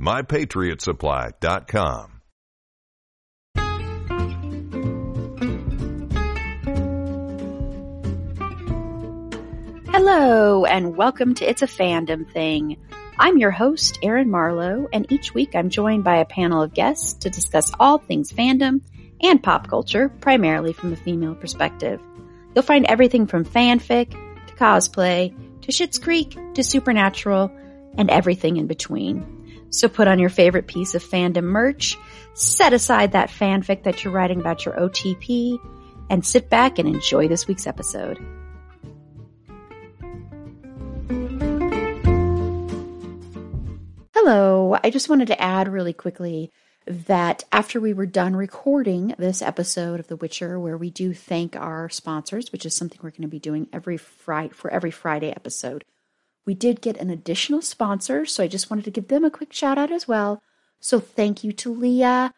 mypatriotsupply.com. Hello, and welcome to It's a Fandom Thing. I'm your host, Erin Marlowe, and each week I'm joined by a panel of guests to discuss all things fandom and pop culture, primarily from a female perspective. You'll find everything from fanfic to cosplay to Schitt's Creek to Supernatural and everything in between. So put on your favorite piece of fandom merch, set aside that fanfic that you're writing about your OTP, and sit back and enjoy this week's episode. Hello, I just wanted to add really quickly that after we were done recording this episode of The Witcher, where we do thank our sponsors, which is something we're going to be doing every Friday for every Friday episode, we did get an additional sponsor, so I just wanted to give them a quick shout out as well. So thank you to Leah.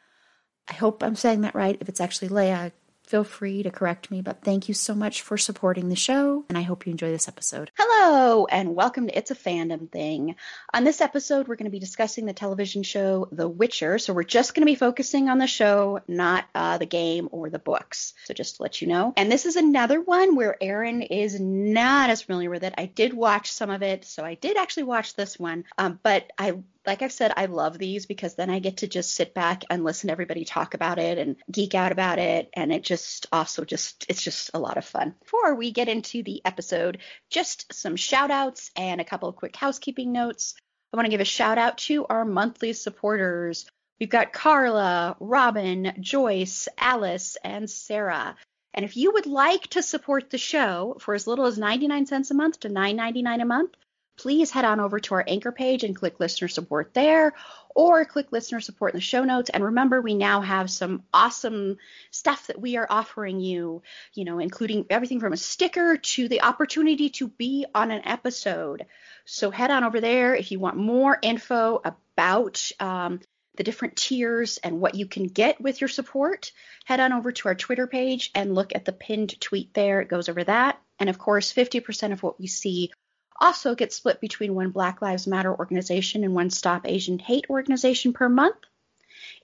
I hope I'm saying that right. If it's actually Leah, feel free to correct me, but thank you so much for supporting the show, and I hope you enjoy this episode. Hello, and welcome to It's a Fandom Thing. On this episode, we're going to be discussing the television show The Witcher, so we're just going to be focusing on the show, not uh, the game or the books. So just to let you know. And this is another one where Erin is not as familiar with it. I did watch some of it, so I did actually watch this one, um, but I like I've said, I love these because then I get to just sit back and listen to everybody talk about it and geek out about it. And it just also just, it's just a lot of fun. Before we get into the episode, just some shout outs and a couple of quick housekeeping notes. I want to give a shout out to our monthly supporters. We've got Carla, Robin, Joyce, Alice, and Sarah. And if you would like to support the show for as little as 99 cents a month to 9.99 a month, please head on over to our anchor page and click listener support there or click listener support in the show notes. And remember we now have some awesome stuff that we are offering you you know including everything from a sticker to the opportunity to be on an episode. So head on over there if you want more info about um, the different tiers and what you can get with your support. Head on over to our twitter page and look at the pinned tweet there. It goes over that. And of course 50% of what we see also gets split between one Black Lives Matter organization and one Stop Asian Hate organization per month.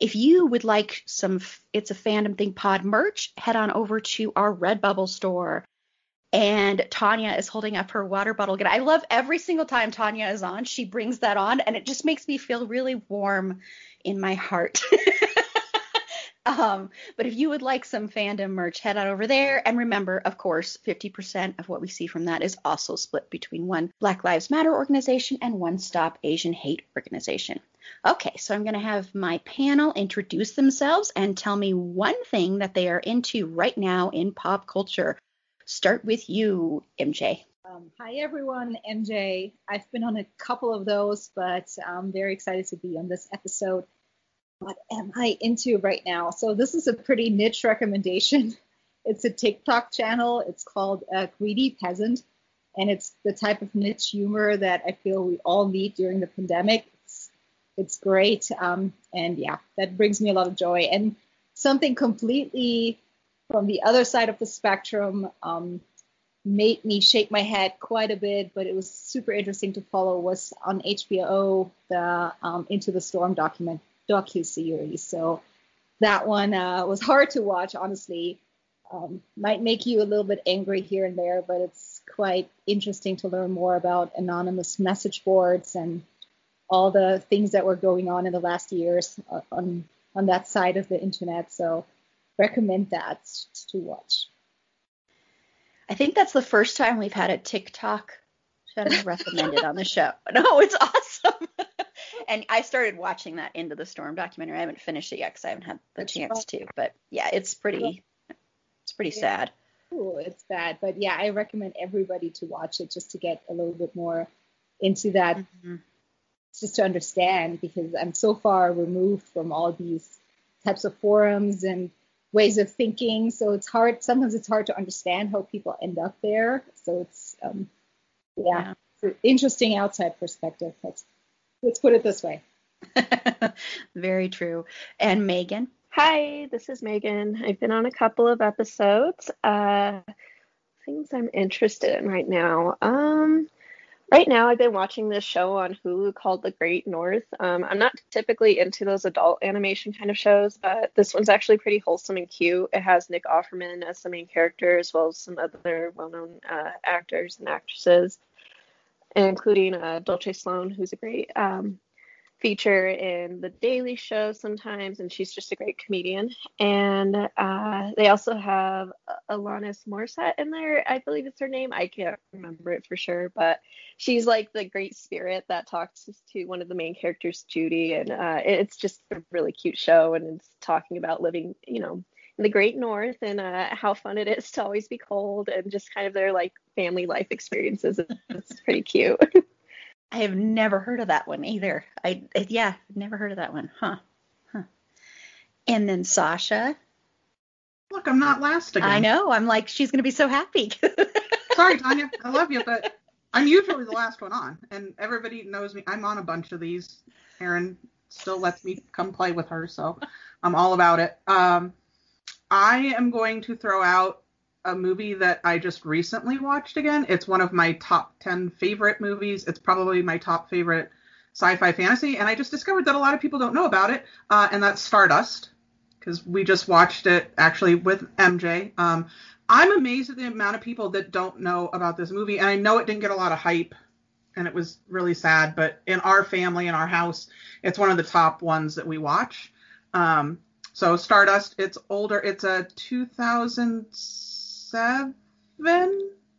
If you would like some It's a Fandom Thing Pod merch, head on over to our Redbubble store. And Tanya is holding up her water bottle again. I love every single time Tanya is on, she brings that on, and it just makes me feel really warm in my heart. Um, but if you would like some fandom merch, head on over there. And remember, of course, 50% of what we see from that is also split between one Black Lives Matter organization and one Stop Asian Hate organization. Okay, so I'm going to have my panel introduce themselves and tell me one thing that they are into right now in pop culture. Start with you, MJ. Um, hi everyone, MJ. I've been on a couple of those, but I'm very excited to be on this episode what am I into right now? So this is a pretty niche recommendation. It's a TikTok channel. It's called uh, Greedy Peasant, and it's the type of niche humor that I feel we all need during the pandemic. It's, it's great, um, and yeah, that brings me a lot of joy. And something completely from the other side of the spectrum um, made me shake my head quite a bit, but it was super interesting to follow. Was on HBO the um, Into the Storm document docu series. So that one uh, was hard to watch, honestly. Um, might make you a little bit angry here and there, but it's quite interesting to learn more about anonymous message boards and all the things that were going on in the last years uh, on on that side of the internet. So recommend that to watch. I think that's the first time we've had a TikTok channel recommended on the show. No, it's awesome. And I started watching that Into the Storm documentary. I haven't finished it yet because I haven't had the it's chance fun. to. But yeah, it's pretty. It's pretty yeah. sad. Ooh, it's bad, but yeah, I recommend everybody to watch it just to get a little bit more into that, mm-hmm. just to understand because I'm so far removed from all these types of forums and ways of thinking. So it's hard. Sometimes it's hard to understand how people end up there. So it's um, yeah, yeah. It's an interesting outside perspective. Let's let's put it this way. Very true. And Megan. Hi, this is Megan. I've been on a couple of episodes. Uh, things I'm interested in right now. Um, right now, I've been watching this show on Hulu called The Great North. Um, I'm not typically into those adult animation kind of shows, but this one's actually pretty wholesome and cute. It has Nick Offerman as the main character, as well as some other well-known uh, actors and actresses, including uh, Dulce Sloan, who's a great um, feature in The Daily Show sometimes, and she's just a great comedian. And uh, they also have Alanis Morissette in there, I believe it's her name. I can't remember it for sure, but she's like the great spirit that talks to one of the main characters, Judy. And uh, it's just a really cute show, and it's talking about living, you know, the Great North and uh, how fun it is to always be cold, and just kind of their like family life experiences. It's pretty cute. I have never heard of that one either. I yeah, never heard of that one. Huh. Huh. And then Sasha. Look, I'm not last again. I know. I'm like, she's gonna be so happy. Sorry, Tanya. I love you, but I'm usually the last one on, and everybody knows me. I'm on a bunch of these. Erin still lets me come play with her, so I'm all about it. Um, I am going to throw out a movie that I just recently watched again. It's one of my top 10 favorite movies. It's probably my top favorite sci-fi fantasy, and I just discovered that a lot of people don't know about it, uh, and that's Stardust, because we just watched it actually with MJ. Um, I'm amazed at the amount of people that don't know about this movie, and I know it didn't get a lot of hype, and it was really sad, but in our family, in our house, it's one of the top ones that we watch. Um, so Stardust, it's older. It's a 2007?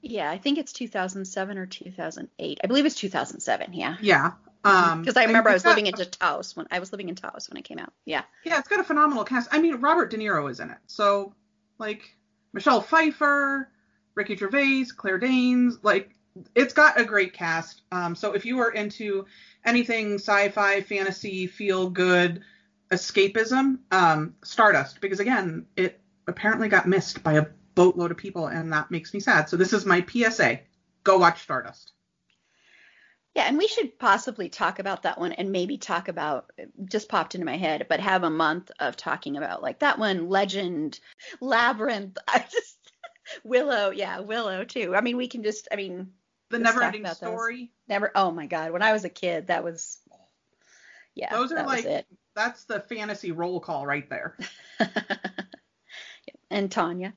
Yeah, I think it's 2007 or 2008. I believe it's 2007. Yeah. Yeah. Um, because I remember I, I was living in Taos when I was living in Taos when it came out. Yeah. Yeah, it's got a phenomenal cast. I mean, Robert De Niro is in it, so like Michelle Pfeiffer, Ricky Gervais, Claire Danes, like it's got a great cast. Um, so if you are into anything sci-fi, fantasy, feel good, escapism, um, Stardust, because again, it apparently got missed by a boatload of people, and that makes me sad. So this is my PSA: go watch Stardust. Yeah, and we should possibly talk about that one and maybe talk about just popped into my head, but have a month of talking about like that one, Legend, Labyrinth, I just Willow, yeah, Willow too. I mean, we can just I mean The Never Ending Story. Those. Never oh my god, when I was a kid that was yeah. Those are like that's the fantasy roll call right there. and Tanya.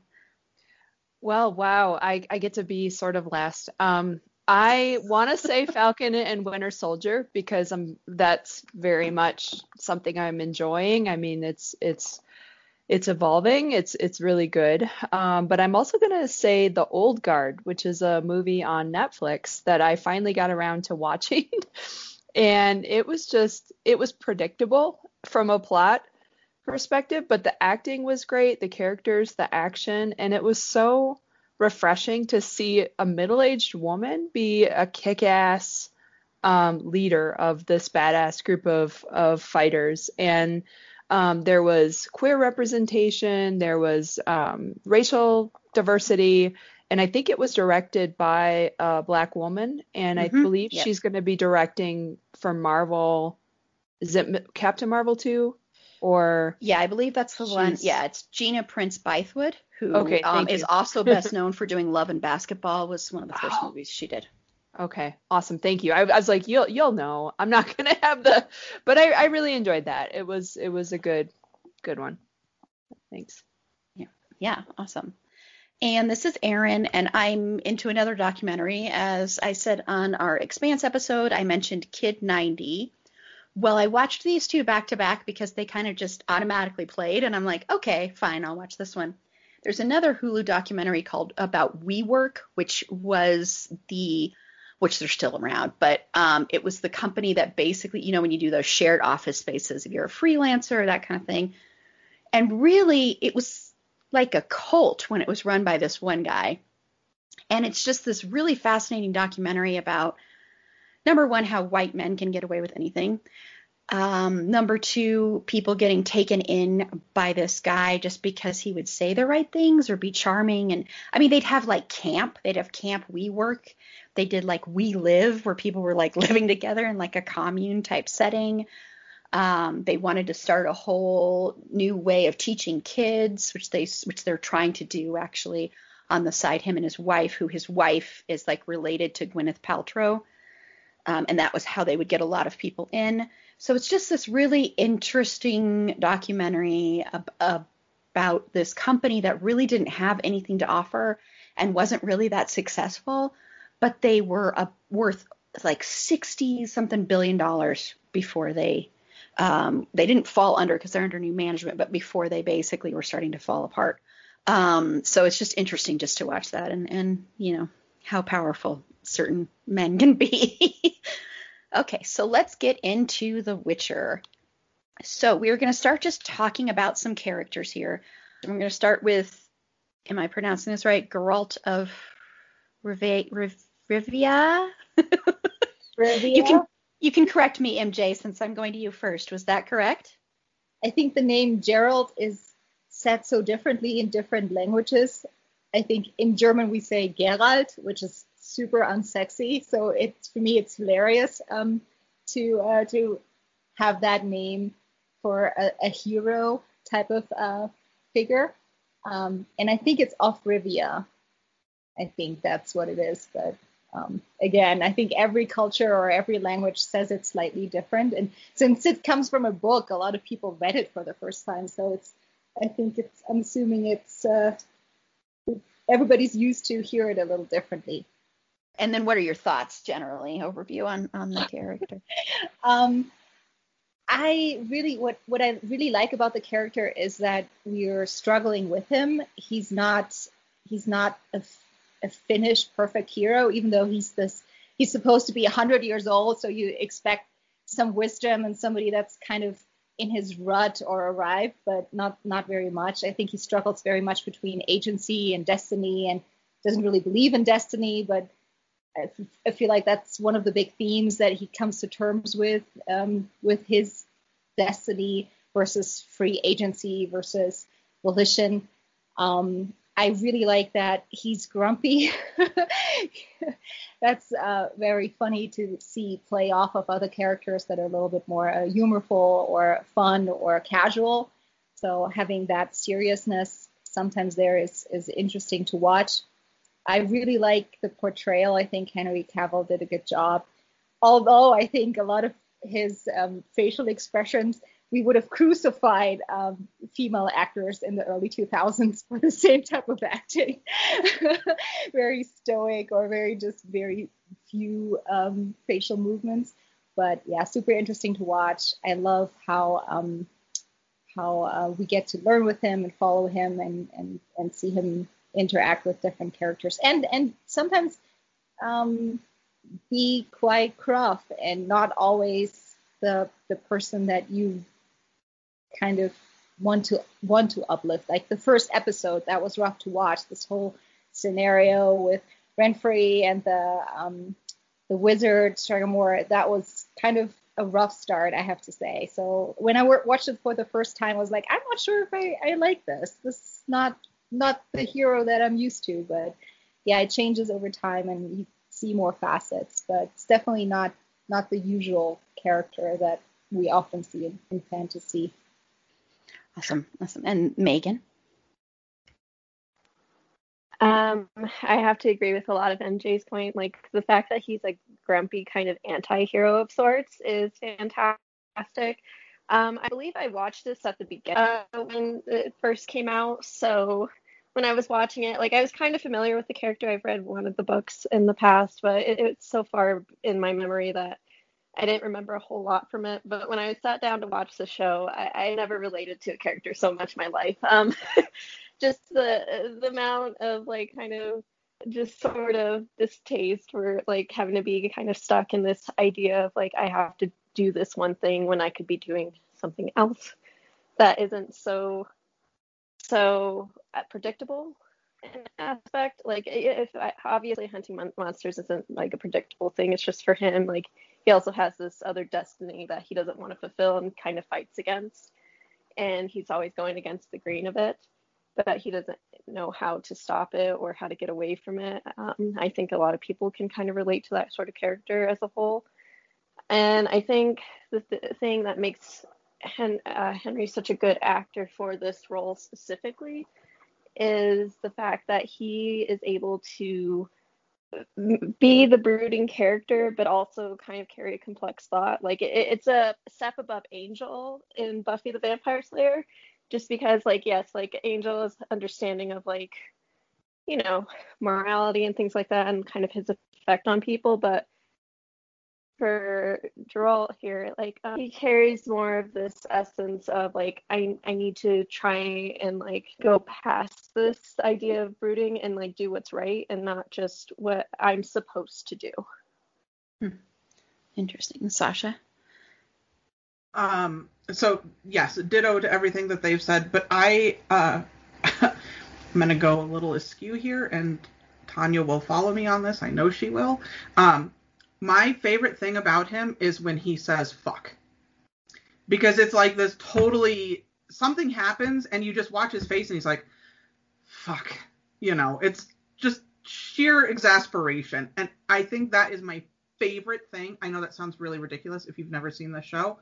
Well, wow, I, I get to be sort of last. Um, I want to say Falcon and Winter Soldier because I'm that's very much something I'm enjoying. I mean, it's it's it's evolving. It's it's really good. Um, but I'm also gonna say The Old Guard, which is a movie on Netflix that I finally got around to watching, and it was just it was predictable from a plot perspective, but the acting was great, the characters, the action, and it was so refreshing to see a middle-aged woman be a kick-ass um, leader of this badass group of of fighters. And um, there was queer representation there was um, racial diversity and i think it was directed by a black woman and mm-hmm. i believe yep. she's going to be directing for marvel is it captain marvel 2 or yeah, I believe that's the one. Yeah, it's Gina Prince Bythewood, who okay, um, is also best known for doing Love and Basketball. Was one of the first oh. movies she did. Okay, awesome. Thank you. I, I, was like, you'll you'll know. I'm not gonna have the, but I, I really enjoyed that. It was it was a good good one. Thanks. Yeah, yeah, awesome. And this is Erin, and I'm into another documentary. As I said on our Expanse episode, I mentioned Kid 90, well, I watched these two back to back because they kind of just automatically played, and I'm like, okay, fine, I'll watch this one. There's another Hulu documentary called about WeWork, which was the which they're still around, but um, it was the company that basically, you know, when you do those shared office spaces, if you're a freelancer that kind of thing. And really, it was like a cult when it was run by this one guy. And it's just this really fascinating documentary about number one, how white men can get away with anything. Um, number two, people getting taken in by this guy just because he would say the right things or be charming. And I mean, they'd have like camp, they'd have camp we work. They did like We Live, where people were like living together in like a commune type setting. Um, they wanted to start a whole new way of teaching kids, which they which they're trying to do actually on the side. Him and his wife, who his wife is like related to Gwyneth Paltrow, um, and that was how they would get a lot of people in. So it's just this really interesting documentary ab- about this company that really didn't have anything to offer and wasn't really that successful, but they were worth like 60 something billion dollars before they um, they didn't fall under because they're under new management, but before they basically were starting to fall apart. Um, so it's just interesting just to watch that and and you know how powerful certain men can be. Okay, so let's get into The Witcher. So we're going to start just talking about some characters here. I'm going to start with, am I pronouncing this right? Geralt of Rivia. Rivia. You can you can correct me, MJ, since I'm going to you first. Was that correct? I think the name Gerald is said so differently in different languages. I think in German we say Gerald, which is super unsexy. So it's for me, it's hilarious um, to uh, to have that name for a, a hero type of uh, figure. Um, and I think it's off Rivia. I think that's what it is. But um, again, I think every culture or every language says it's slightly different. And since it comes from a book, a lot of people read it for the first time. So it's, I think it's, I'm assuming it's, uh, everybody's used to hear it a little differently. And then what are your thoughts generally, overview on, on the character? um, I really what what I really like about the character is that we're struggling with him. He's not he's not a, a finished perfect hero, even though he's this he's supposed to be hundred years old. So you expect some wisdom and somebody that's kind of in his rut or arrived, but not not very much. I think he struggles very much between agency and destiny, and doesn't really believe in destiny, but I feel like that's one of the big themes that he comes to terms with um, with his destiny versus free agency versus volition. Um, I really like that he's grumpy. that's uh, very funny to see play off of other characters that are a little bit more uh, humorful or fun or casual. So having that seriousness sometimes there is is interesting to watch. I really like the portrayal. I think Henry Cavill did a good job. Although I think a lot of his um, facial expressions, we would have crucified um, female actors in the early 2000s for the same type of acting. very stoic or very just very few um, facial movements. But yeah, super interesting to watch. I love how um, how uh, we get to learn with him and follow him and and and see him interact with different characters and and sometimes um, be quite gruff and not always the the person that you kind of want to want to uplift. Like the first episode, that was rough to watch. This whole scenario with Renfri and the um, the wizard Stregobor, that was kind of a rough start, I have to say. So when I watched it for the first time, I was like, I'm not sure if I, I like this. This is not not the hero that I'm used to, but yeah, it changes over time and you see more facets, but it's definitely not not the usual character that we often see in, in fantasy. Awesome, awesome. And Megan? Um, I have to agree with a lot of MJ's point. Like the fact that he's a grumpy kind of anti-hero of sorts is fantastic. Um, I believe I watched this at the beginning uh, when it first came out. So when I was watching it, like I was kind of familiar with the character. I've read one of the books in the past, but it, it's so far in my memory that I didn't remember a whole lot from it, but when I sat down to watch the show, I, I never related to a character so much in my life. Um, just the the amount of like kind of just sort of distaste for like having to be kind of stuck in this idea of like I have to do this one thing when I could be doing something else that isn't so so uh, predictable aspect. Like if obviously hunting monsters isn't like a predictable thing. It's just for him. Like he also has this other destiny that he doesn't want to fulfill and kind of fights against. And he's always going against the grain of it, but he doesn't know how to stop it or how to get away from it. Um, I think a lot of people can kind of relate to that sort of character as a whole. And I think the th- thing that makes Hen- uh, Henry such a good actor for this role specifically is the fact that he is able to be the brooding character, but also kind of carry a complex thought. Like it, it's a step above Angel in Buffy the Vampire Slayer, just because like yes, like Angel is understanding of like you know morality and things like that, and kind of his effect on people, but for Geralt here, like um, he carries more of this essence of like I I need to try and like go past this idea of brooding and like do what's right and not just what I'm supposed to do. Hmm. Interesting, Sasha. Um. So yes, ditto to everything that they've said, but I uh, I'm gonna go a little askew here, and Tanya will follow me on this. I know she will. Um my favorite thing about him is when he says fuck. Because it's like this totally something happens and you just watch his face and he's like fuck. You know, it's just sheer exasperation. And I think that is my favorite thing. I know that sounds really ridiculous if you've never seen the show.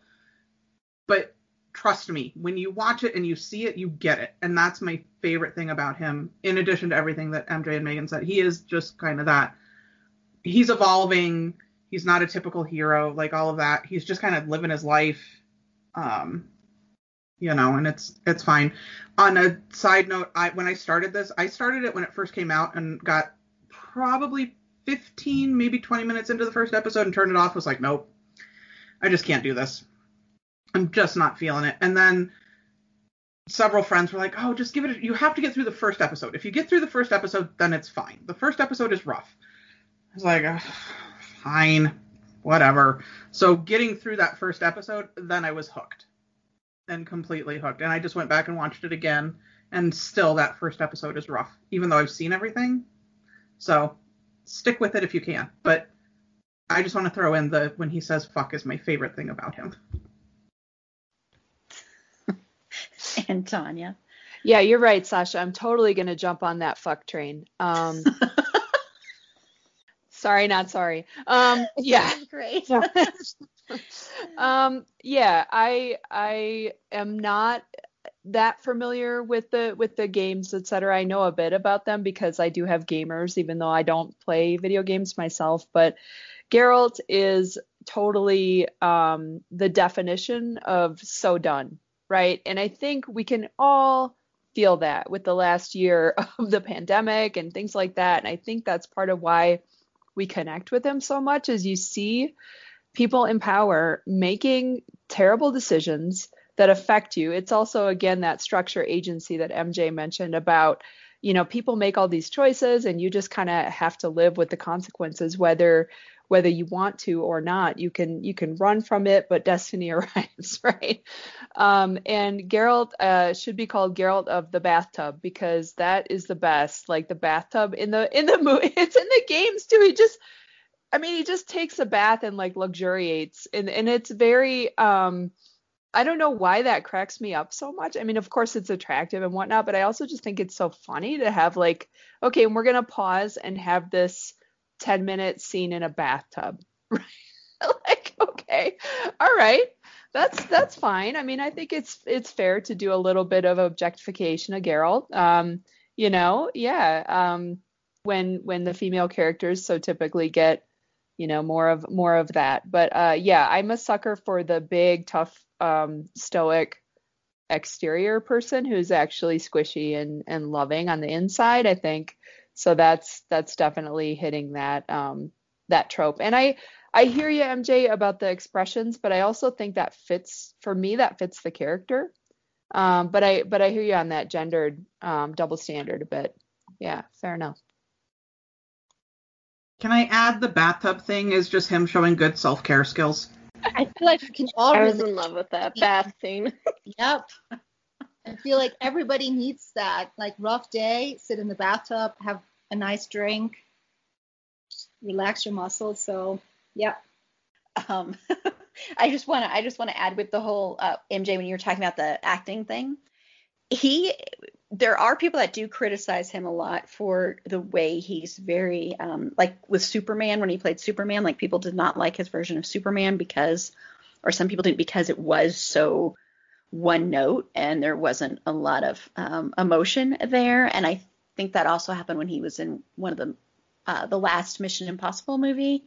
But trust me, when you watch it and you see it, you get it. And that's my favorite thing about him, in addition to everything that MJ and Megan said. He is just kind of that. He's evolving he's not a typical hero, like all of that. He's just kind of living his life. Um, you know, and it's it's fine. On a side note, I when I started this, I started it when it first came out and got probably 15, maybe 20 minutes into the first episode and turned it off. Was like, nope, I just can't do this. I'm just not feeling it. And then several friends were like, oh, just give it. A, you have to get through the first episode. If you get through the first episode, then it's fine. The first episode is rough. I was like, fine, whatever. So getting through that first episode, then I was hooked and completely hooked. And I just went back and watched it again, and still that first episode is rough, even though I've seen everything. So stick with it if you can. But I just want to throw in the when he says fuck is my favorite thing about him. and Tanya. Yeah, you're right, Sasha. I'm totally gonna jump on that fuck train. Um, sorry, not sorry. Um, yeah. Great. um, yeah, I I am not that familiar with the with the games, etc. I know a bit about them because I do have gamers, even though I don't play video games myself. But Geralt is totally um, the definition of so done, right? And I think we can all feel that with the last year of the pandemic and things like that. And I think that's part of why we connect with them so much is you see people in power making terrible decisions that affect you. It's also again that structure agency that MJ mentioned about you know people make all these choices and you just kind of have to live with the consequences whether whether you want to or not you can you can run from it but destiny arrives right? Um, and Geralt uh, should be called Geralt of the bathtub because that is the best. Like the bathtub in the in the movie it's in the games too. He just I mean he just takes a bath and like luxuriates. And and it's very um I don't know why that cracks me up so much. I mean, of course it's attractive and whatnot, but I also just think it's so funny to have like, okay, we're gonna pause and have this 10 minute scene in a bathtub. like, okay, all right. That's that's fine. I mean, I think it's it's fair to do a little bit of objectification of Geralt. Um, you know, yeah. Um, when when the female characters so typically get you know more of more of that but uh yeah i'm a sucker for the big tough um stoic exterior person who's actually squishy and and loving on the inside i think so that's that's definitely hitting that um that trope and i I hear you, MJ, about the expressions, but I also think that fits for me. That fits the character. Um, but I but I hear you on that gendered um, double standard a bit. Yeah, fair enough. Can I add the bathtub thing is just him showing good self care skills? I feel like we can all. I was in love with that bath scene. Yep. I feel like everybody needs that. Like rough day, sit in the bathtub, have a nice drink, relax your muscles. So, yeah. Um, I just want to I just want to add with the whole uh, MJ when you were talking about the acting thing. He there are people that do criticize him a lot for the way he's very um, like with Superman when he played Superman like people did not like his version of Superman because or some people didn't because it was so one note and there wasn't a lot of um, emotion there and I think that also happened when he was in one of the uh, the last Mission Impossible movie.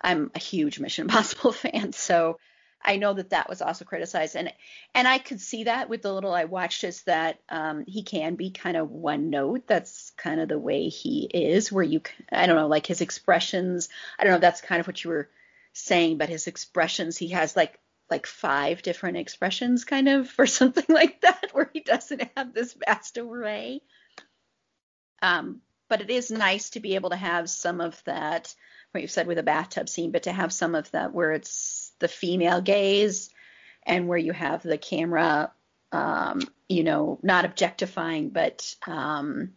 I'm a huge Mission Impossible fan, so I know that that was also criticized, and and I could see that with the little I watched is that um, he can be kind of one note. That's kind of the way he is, where you I don't know, like his expressions. I don't know if that's kind of what you were saying, but his expressions, he has like like five different expressions, kind of, or something like that, where he doesn't have this vast array. Um, but it is nice to be able to have some of that, what you said with a bathtub scene, but to have some of that where it's the female gaze and where you have the camera, um, you know, not objectifying, but um,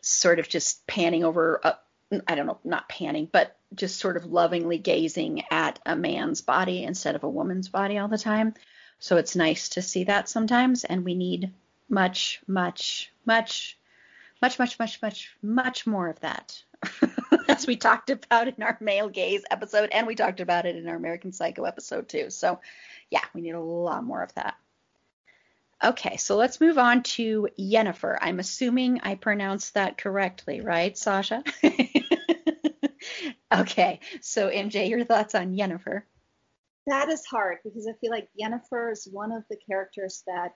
sort of just panning over, uh, I don't know, not panning, but just sort of lovingly gazing at a man's body instead of a woman's body all the time. So it's nice to see that sometimes, and we need much, much, much much, much, much, much, much more of that. As we talked about in our male gaze episode, and we talked about it in our American Psycho episode too. So, yeah, we need a lot more of that. Okay, so let's move on to Yennefer. I'm assuming I pronounced that correctly, right, Sasha? okay, so MJ, your thoughts on Yennefer? That is hard because I feel like Yennefer is one of the characters that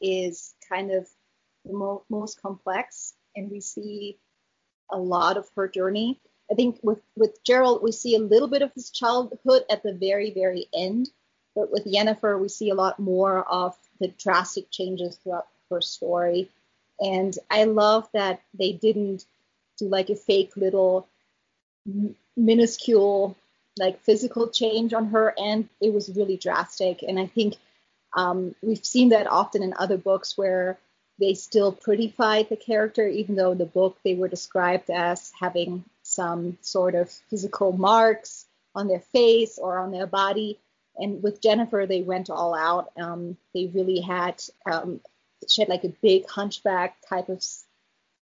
is kind of the mo- most complex and we see a lot of her journey. I think with with Geralt we see a little bit of his childhood at the very very end, but with Yennefer we see a lot more of the drastic changes throughout her story. And I love that they didn't do like a fake little minuscule like physical change on her end. It was really drastic, and I think um, we've seen that often in other books where they still prettified the character, even though in the book they were described as having some sort of physical marks on their face or on their body. And with Yennefer they went all out. Um, they really had um, she had like a big hunchback type of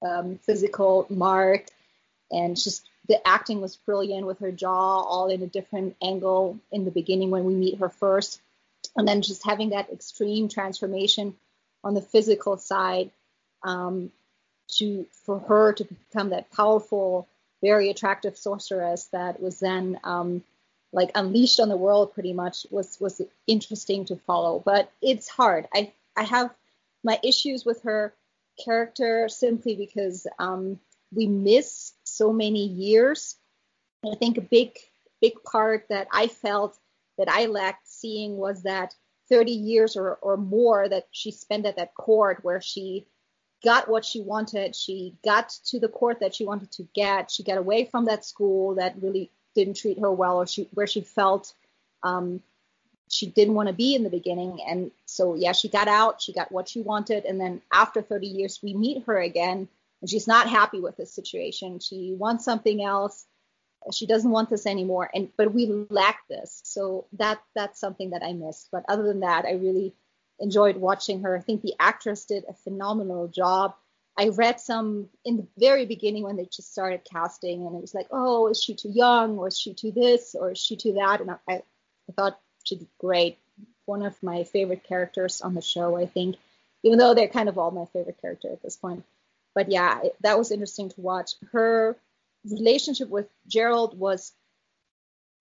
um, physical mark, and just the acting was brilliant with her jaw all in a different angle in the beginning when we meet her first, and then just having that extreme transformation on the physical side um, to for her to become that powerful, very attractive sorceress that was then um, like unleashed on the world pretty much was was interesting to follow. But it's hard. I I have my issues with her character simply because um, we miss so many years. I think a big big part that I felt that I lacked seeing was that 30 years or, or more that she spent at that court where she got what she wanted. She got to the court that she wanted to get. She got away from that school that really didn't treat her well or she, where she felt um, she didn't want to be in the beginning. And so, yeah, she got out. She got what she wanted. And then after 30 years, we meet her again and she's not happy with this situation. She wants something else. She doesn't want this anymore. And but we lack this. So that that's something that i missed but other than that i really enjoyed watching her. I think the actress did a phenomenal job. I read some in the very beginning when they just started casting and it was like oh is she too young? Or is she too this? Or is she too that? And i, I thought she did great. One of my favorite characters on the show i think. Even though they're kind of all my favorite character at this point but yeah that was interesting to watch her relationship with Gerald was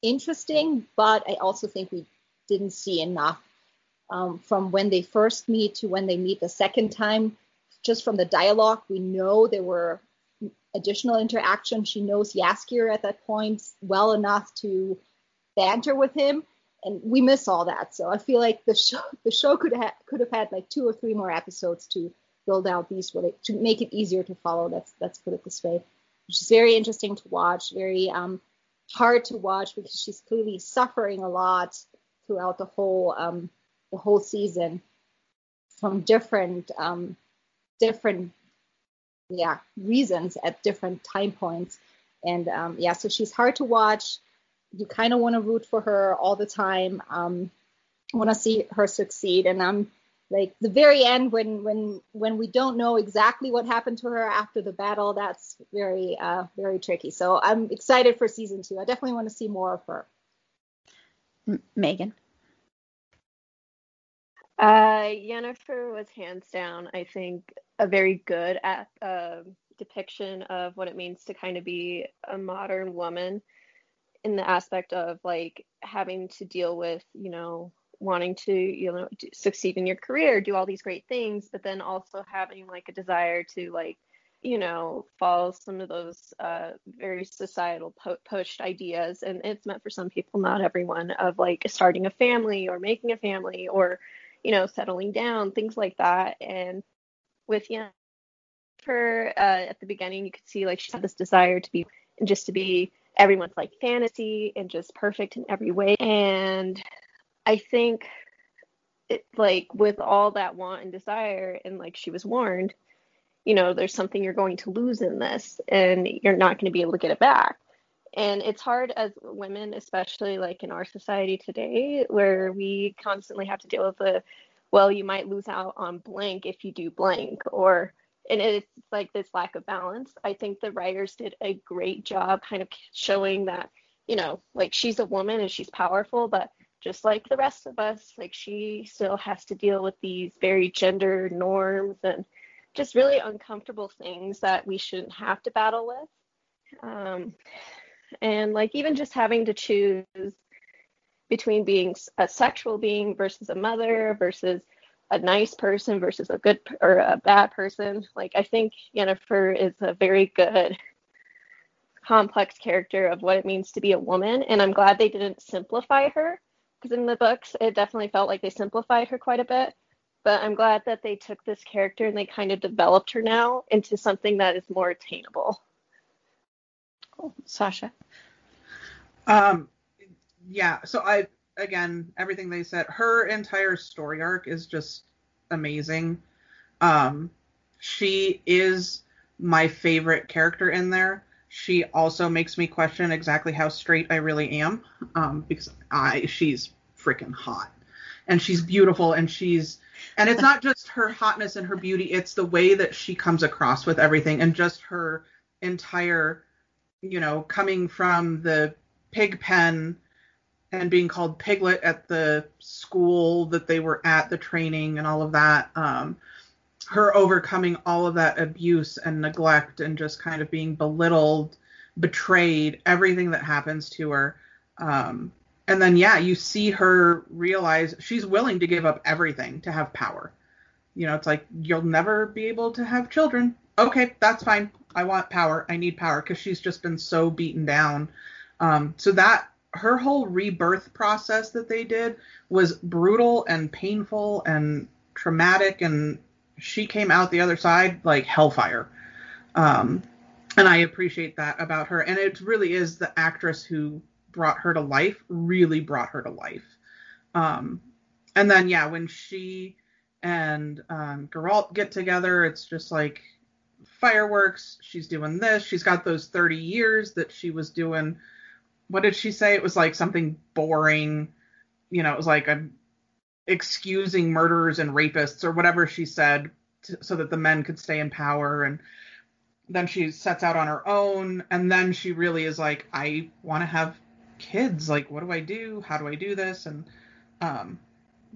interesting, but I also think we didn't see enough um, from when they first meet to when they meet the second time. Just from the dialogue, we know there were additional interaction. She knows Jaskier at that point well enough to banter with him, and we miss all that. So I feel like the show the show could have could have had like two or three more episodes to build out these to make it easier to follow. Let's let's put it this way. Which is very interesting to watch, very um, hard to watch because she's clearly suffering a lot throughout the whole um, the whole season from different um, different yeah reasons at different time points and um, yeah so she's hard to watch you kind of want to root for her all the time um, want to see her succeed and i'm like the very end when when when we don't know exactly what happened to her after the battle that's very uh very tricky. So i'm excited for season two. I definitely want to see more of her. M- megan? Uh yennefer was hands down i think a very good at, uh, depiction of what it means to kind of be a modern woman in the aspect of like having to deal with you know wanting to you know succeed in your career do all these great things but then also having like a desire to like you know follow some of those uh, very societal po- pushed ideas. And it's meant for some people not everyone of like starting a family or making a family or you know settling down things like that. And with yeah her uh, at the beginning you could see like she had this desire to be just to be everyone's like fantasy and just perfect in every way. And I think it like with all that want and desire and like she was warned, you know, there's something you're going to lose in this and you're not going to be able to get it back. And it's hard as women, especially like in our society today, where we constantly have to deal with the, well, you might lose out on blank if you do blank, or, and it's like this lack of balance. I think the writers did a great job kind of showing that, you know, like she's a woman and she's powerful, but just like the rest of us, like she still has to deal with these very gender norms and just really uncomfortable things that we shouldn't have to battle with. Um, and like even just having to choose between being a sexual being versus a mother versus a nice person versus a good or a bad person. Like I think Yennefer is a very good complex character of what it means to be a woman and I'm glad they didn't simplify her because in the books it definitely felt like they simplified her quite a bit. But i'm glad that they took this character and they kind of developed her now into something that is more attainable. Cool. sasha? Um yeah so i again everything they said her entire story arc is just amazing. Um she is my favorite character in there she also makes me question exactly how straight I really am um, because I she's freaking hot. And she's beautiful and she's and it's not just her hotness and her beauty it's the way that she comes across with everything and just her entire you know coming from the pig pen and being called piglet at the school that they were at the training and all of that um, her overcoming all of that abuse and neglect and just kind of being belittled, betrayed, everything that happens to her. Um, and then, yeah, you see her realize she's willing to give up everything to have power. You know, it's like, you'll never be able to have children. Okay, that's fine. I want power. I need power because she's just been so beaten down. Um, so that her whole rebirth process that they did was brutal and painful and traumatic and she came out the other side like hellfire. Um, and I appreciate that about her. And it really is the actress who brought her to life, really brought her to life. Um, and then, yeah, when she and um, Geralt get together, it's just like fireworks. She's doing this. She's got those 30 years that she was doing. What did she say? It was like something boring. You know, it was like I'm excusing murderers and rapists or whatever she said to, so that the men could stay in power and then she sets out on her own and then she really is like i want to have kids. Like what do i do? How do i do this? And um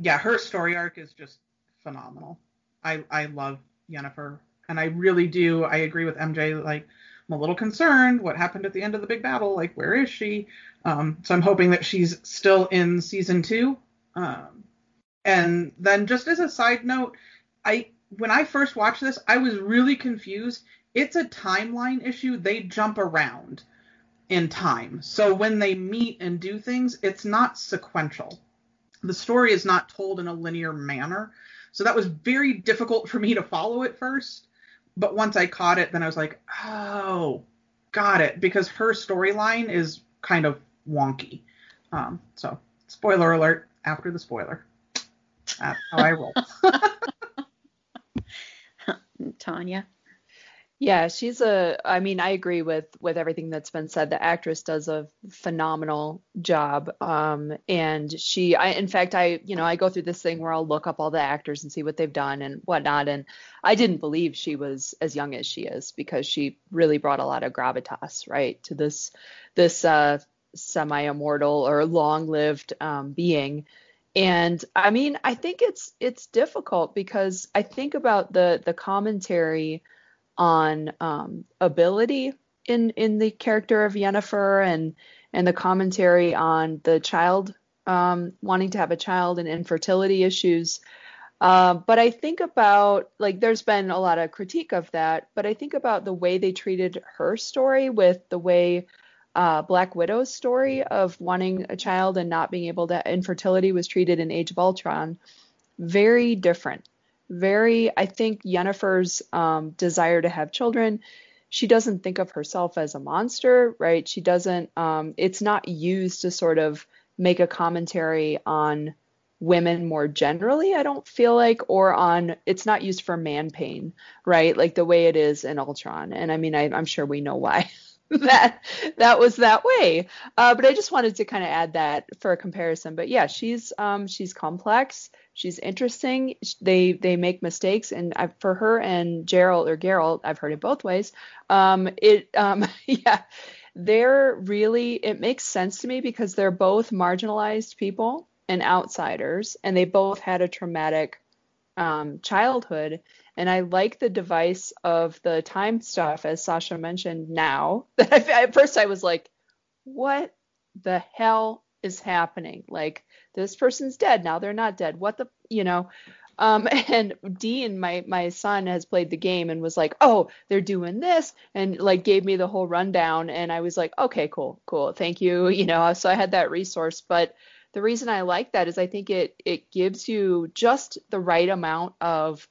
yeah her story arc is just phenomenal. I i love Yennefer and i really do. I agree with mj like i'm a little concerned what happened at the end of the big battle like where is she? Um so i'm hoping that she's still in season two. Um and then just as a side note, I when I first watched this, I was really confused. It's a timeline issue. They jump around in time. So when they meet and do things, it's not sequential. The story is not told in a linear manner. So that was very difficult for me to follow at first. But once I caught it, then I was like, oh, got it. Because her storyline is kind of wonky. Um, so, spoiler alert after the spoiler. That's how I roll. Tanya. Yeah, she's a I mean, I agree with with everything that's been said. The actress does a phenomenal job. Um and she I in fact I you know, I go through this thing where I'll look up all the actors and see what they've done and whatnot. And I didn't believe she was as young as she is because she really brought a lot of gravitas, right, to this this uh semi-immortal or long-lived um, being. And I mean, I think it's it's difficult because I think about the the commentary on um, ability in in the character of Yennefer and and the commentary on the child um, wanting to have a child and infertility issues. Uh, but I think about like there's been a lot of critique of that, but I think about the way they treated her story with the way uh, Black Widow's story of wanting a child and not being able to infertility was treated in Age of Ultron. Very different very, I think Yennefer's um, desire to have children, she doesn't think of herself as a monster, right? She doesn't, um, it's not used to sort of make a commentary on women more generally, I don't feel like, or on, it's not used for man pain, right? Like the way it is in Ultron. And I mean, I, I'm sure we know why. that that was that way. Uh, but I just wanted to kind of add that for a comparison. But yeah, she's um, she's complex. She's interesting. They they make mistakes, and I, for her and Gerald or Geralt, I've heard it both ways. Um, it um, yeah, they're really it makes sense to me because they're both marginalized people and outsiders, and they both had a traumatic um, childhood. And I like the device of the time stuff, as Sasha mentioned. Now that I, at first I was like, what the hell is happening? Like this person's dead now they're not dead what the you know um, and Dean, my my son, has played the game and was like, "Oh, they're doing this," and like gave me the whole rundown, and I was like, "Okay, cool, cool, thank you," you know. So I had that resource, but the reason I like that is I think it it gives you just the right amount of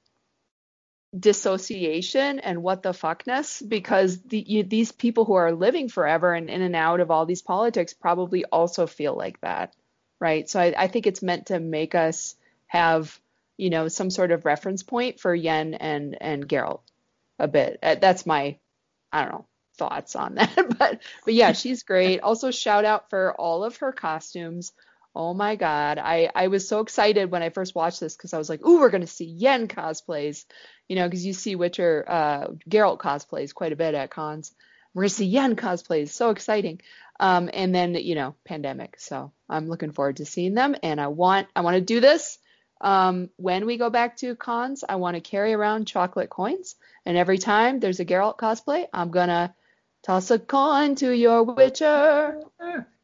dissociation and what the fuckness because the, you, these people who are living forever and in and out of all these politics probably also feel like that right? So I, I think it's meant to make us have, you know, some sort of reference point for Yen and and Geralt a bit. Uh, that's my, I don't know, thoughts on that. but but yeah, she's great. Also shout out for all of her costumes. Oh my god, I I was so excited when I first watched this because I was like, ooh, we're gonna see Yen cosplays, you know, because you see Witcher uh, Geralt cosplays quite a bit at cons. We're gonna see Yen cosplays, so exciting. Um, and then you know, pandemic. So I'm looking forward to seeing them, and I want I want to do this. Um, when we go back to cons, I want to carry around chocolate coins, and every time there's a Geralt cosplay, I'm gonna toss a coin to your Witcher.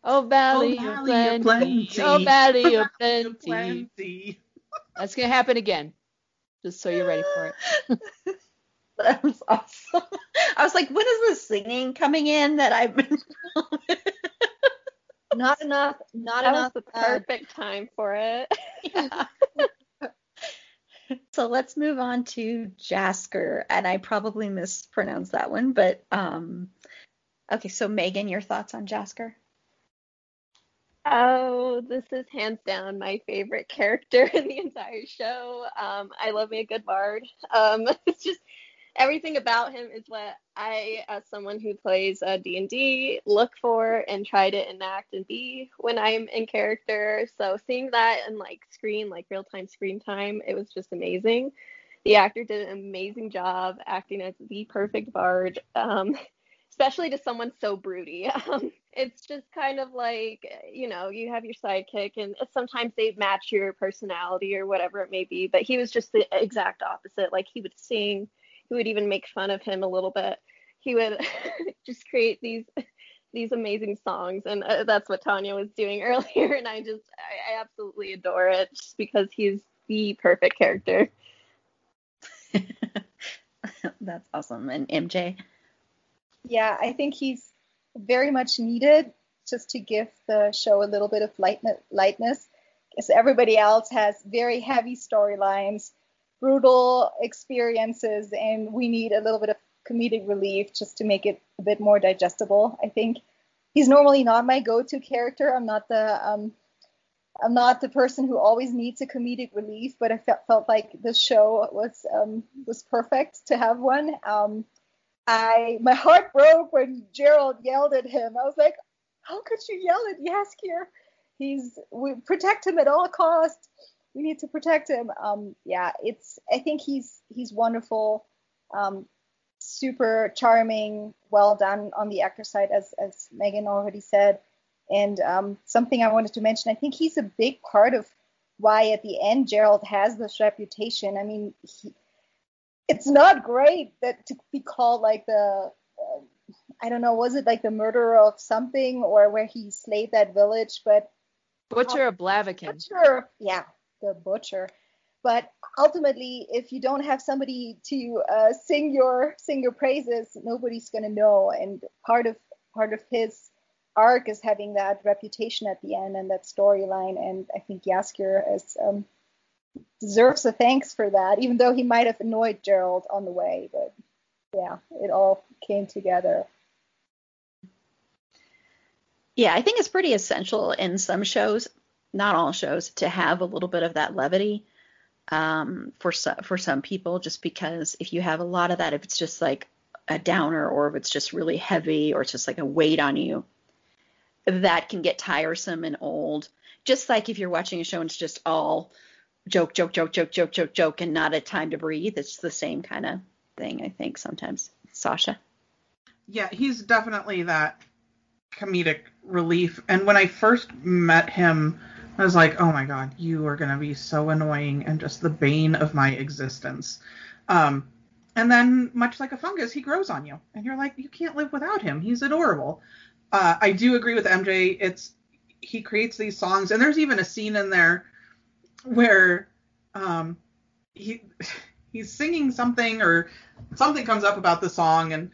Oh Valley, oh, valley of, plenty. Plenty. Oh Valley of Plenty. That's gonna happen again. Just so you're ready for it. that was awesome. I was like, when is the singing coming in that I've been Not enough, not that enough. Was the uh, perfect uh, time for it. yeah. so let's move on to Jasker, and I probably mispronounced that one, but um, okay. So Megan, your thoughts on Jasker? Oh, this is hands down my favorite character in the entire show. Um, I love me a good bard. Um, it's just everything about him is what I, as someone who plays D&D, look for and try to enact and be when I'm in character. So seeing that in like screen, like real time screen time, it was just amazing. The actor did an amazing job acting as the perfect bard, um, especially to someone so broody. Um, it's just kind of like, you know, you have your sidekick, and sometimes they match your personality or whatever it may be. But he was just the exact opposite. Like he would sing he would even make fun of him a little bit. He would just create these these amazing songs, and uh, that's what Tanya was doing earlier. And I just I, I absolutely adore it just because he's the perfect character. That's awesome. And MJ? Yeah, I think he's very much needed just to give the show a little bit of lightness. Because everybody else has very heavy storylines, brutal experiences, and we need a little bit of comedic relief just to make it a bit more digestible. I think he's normally not my go-to character. I'm not the um, I'm not the person who always needs a comedic relief, but I felt, felt like this show was um, was perfect to have one. Um, I my heart broke when Gerald yelled at him. I was like, how could you yell at Jaskier? He's we protect him at all costs. We need to protect him. Um, yeah, it's I think he's he's wonderful, um, super charming, well done on the actor side, as as Megan already said. And um, something I wanted to mention, I think he's a big part of why at the end Gerald has this reputation. I mean, he, it's not great that to be called like the uh, I don't know, was it like the murderer of something or where he slayed that village? But Butcher of Blaviken. Butcher, yeah, the butcher. But ultimately, if you don't have somebody to uh, sing your sing your praises, nobody's gonna know. And part of part of his arc is having that reputation at the end and that storyline. And I think Jaskier is um, deserves a thanks for that, even though he might have annoyed Gerald on the way. But yeah, it all came together. Yeah, I think it's pretty essential in some shows, not all shows, to have a little bit of that levity um, for some for some people. Just because if you have a lot of that, if it's just like a downer, or if it's just really heavy, or it's just like a weight on you, that can get tiresome and old. Just like if you're watching a show and it's just all joke, joke, joke, joke, joke, joke, joke, and not a time to breathe. It's the same kind of thing, I think, sometimes. Sasha? Yeah, he's definitely that comedic relief. And when I first met him, I was like, oh my God, you are going to be so annoying and just the bane of my existence. Um, and then, much like a fungus, he grows on you. And you're like, you can't live without him. He's adorable. Uh, I do agree with MJ. It's he creates these songs, and there's even a scene in there where um, he he's singing something or something comes up about the song, and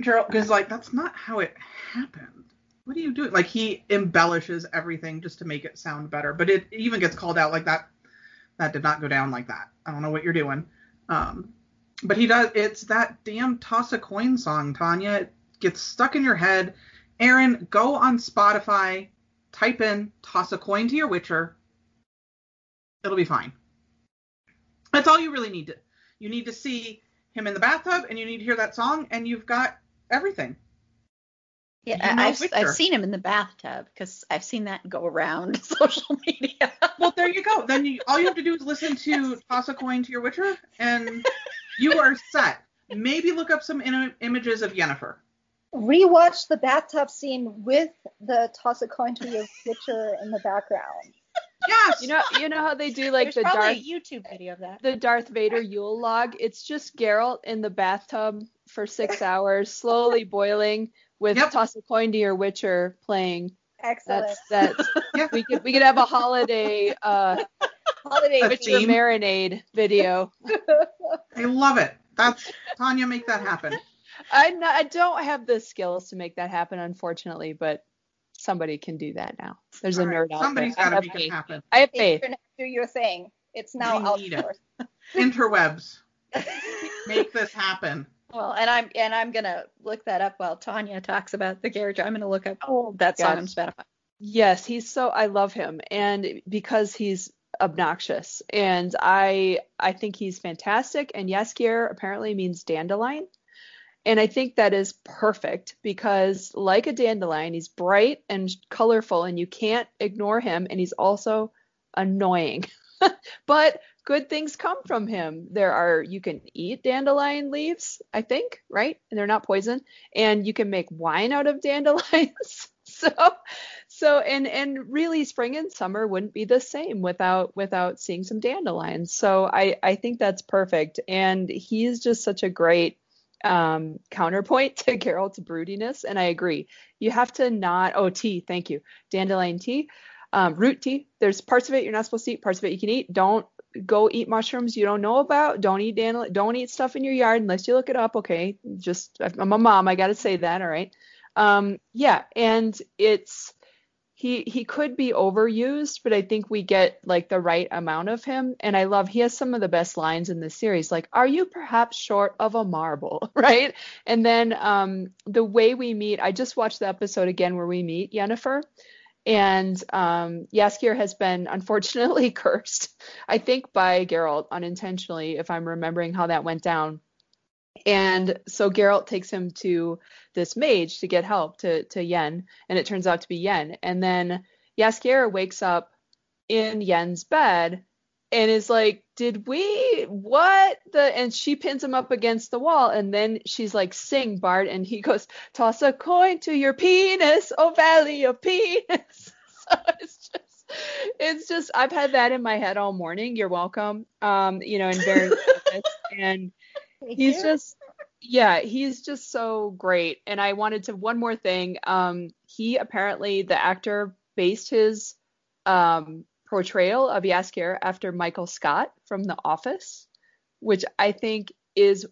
Gerald is like, "That's not how it happened. What are you doing?" Like he embellishes everything just to make it sound better, but it even gets called out like that. That did not go down like that. I don't know what you're doing. Um, but he does. It's that damn toss a coin song, Tanya. It gets stuck in your head. Aaron, go on Spotify, type in toss a coin to your Witcher. It'll be fine. That's all you really need to. You need to see him in the bathtub, and you need to hear that song, and you've got everything. Yeah, you know I've, I've seen him in the bathtub because I've seen that go around social media. well, there you go. Then you, all you have to do is listen to Toss a Coin to Your Witcher, and you are set. Maybe look up some in- images of Yennefer. Rewatch the bathtub scene with the Toss a Coin to Your Witcher in the background. Yes. You know, you know how they do like There's the Darth a YouTube video of that. the Darth Vader Yule log. It's just Geralt in the bathtub for six hours, slowly boiling, with Yep. toss a coin to your Witcher playing. Excellent. That's that's Yeah. we could we could have a holiday uh Holiday A Witcher theme. marinade video. I love it. That's Tanya. Make that happen. I I don't have the skills to make that happen, unfortunately, but somebody can do that now. There's a All right, nerd out Somebody's there. I got to have make it happen. I have faith. Internet, do your thing. It's now We need it. Interwebs. Make this happen. Well, and I'm and I'm gonna look that up while Tanya talks about the character. I'm gonna look up Oh, that song on yes. Spotify. Yes, he's so I love him and because he's obnoxious and I I think he's fantastic and Yaskier apparently means dandelion. And I think that is perfect because like a dandelion, he's bright and colorful and you can't ignore him and he's also annoying. but good things come from him. There are you can eat dandelion leaves, I think, right? And they're not poison. And you can make wine out of dandelions. so so and and really spring and summer wouldn't be the same without without seeing some dandelions. So I I think that's perfect. And he's just such a great um, counterpoint to Geralt's broodiness. And I agree. You have to not oh tea, thank you. Dandelion tea. Um, root tea. There's parts of it you're not supposed to eat, parts of it you can eat. Don't go eat mushrooms you don't know about. Don't eat dandelion. Don't eat stuff in your yard unless you look it up. Okay, just I'm a mom. I got to say that. All right. Um, yeah, and it's he he could be overused, but I think we get like the right amount of him. And I love he has some of the best lines in this series, like "Are you perhaps short of a marble?" right? And then um, the way we meet. I just watched the episode again where we meet Yennefer, and um, Jaskier has been unfortunately cursed, I think by Geralt unintentionally, if I'm remembering how that went down. And so Geralt takes him to this mage to get help to to Yen, and it turns out to be Yen. And then Jaskier wakes up in Yen's bed and is like, "Did we what the?" And she pins him up against the wall, and then she's like, "Sing, Bard," and he goes, "Toss a coin to your penis, oh valley of penis." so it's just, it's just, I've had that in my head all morning. You're welcome. Um, you know, and very, and he's just yeah, he's just so great. And I wanted to one more thing. Um, he apparently the actor based his um, portrayal of Jaskier after Michael Scott from The Office, which I think is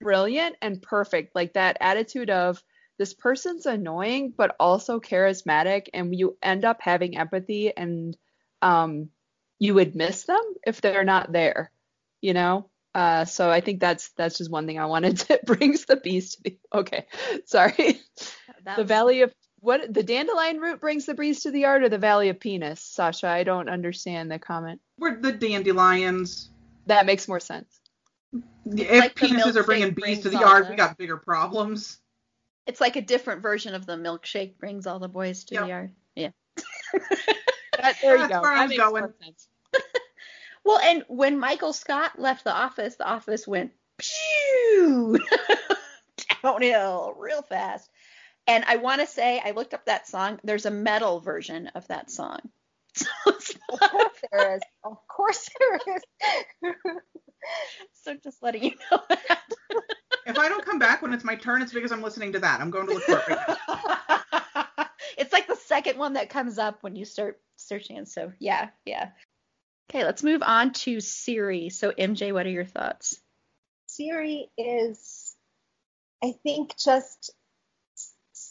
brilliant and perfect. Like that attitude of this person's annoying but also charismatic, and you end up having empathy and um, you would miss them if they're not there. You know, uh, so I think that's that's just one thing I wanted to brings the bees to the okay. Sorry. The was... valley of what the dandelion root brings the breeze to the yard or the valley of penis, Sasha? I don't understand the comment. We're the dandelions. That makes more sense. if like penises are bringing bees to the yard, the... we got bigger problems. It's like a different version of the milkshake brings all the boys to yep. the yard. Yeah. that, there you That's go. Where that I'm going. Well, and when Michael Scott left the office, the office went pew downhill real fast. And I want to say, I looked up that song. There's a metal version of that song. So of course there is. Of course there is. so just letting you know that. if I don't come back when it's my turn, it's because I'm listening to that. I'm going to look for it right now. it's like the second one that comes up when you start searching. And so, yeah, yeah. Okay, let's move on to Ciri. So, MJ, what are your thoughts? Ciri is, I think, just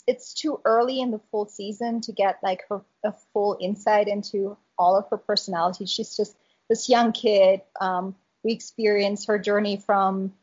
it's too early in the full season to get like her a full insight into all of her personality. She's just this young kid. Um, we experience her journey from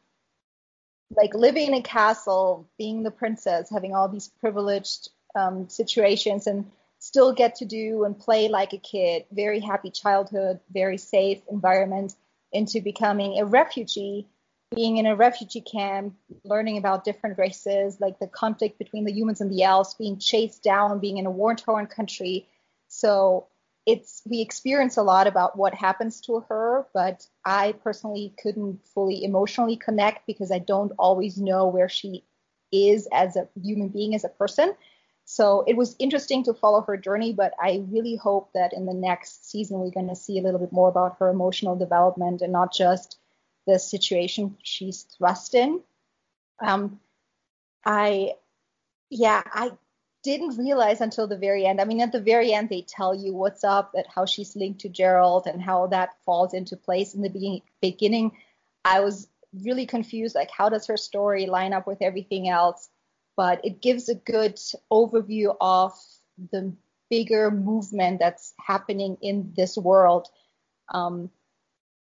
like living in a castle, being the princess, having all these privileged um, situations, and still get to do and play like a kid, very happy childhood, very safe environment, into becoming a refugee, being in a refugee camp, learning about different races, like the conflict between the humans and the elves, being chased down, being in a war-torn country. So it's we experience a lot about what happens to her, but I personally couldn't fully emotionally connect because I don't always know where she is as a human being, as a person. So it was interesting to follow her journey, but I really hope that in the next season we're going to see a little bit more about her emotional development and not just the situation she's thrust in. Um, I, yeah, I didn't realize until the very end. I mean, at the very end, they tell you what's up, that how she's linked to Gerald and how that falls into place. In the beginning, I was really confused. Like, how does her story line up with everything else? But it gives a good overview of the bigger movement that's happening in this world. Um,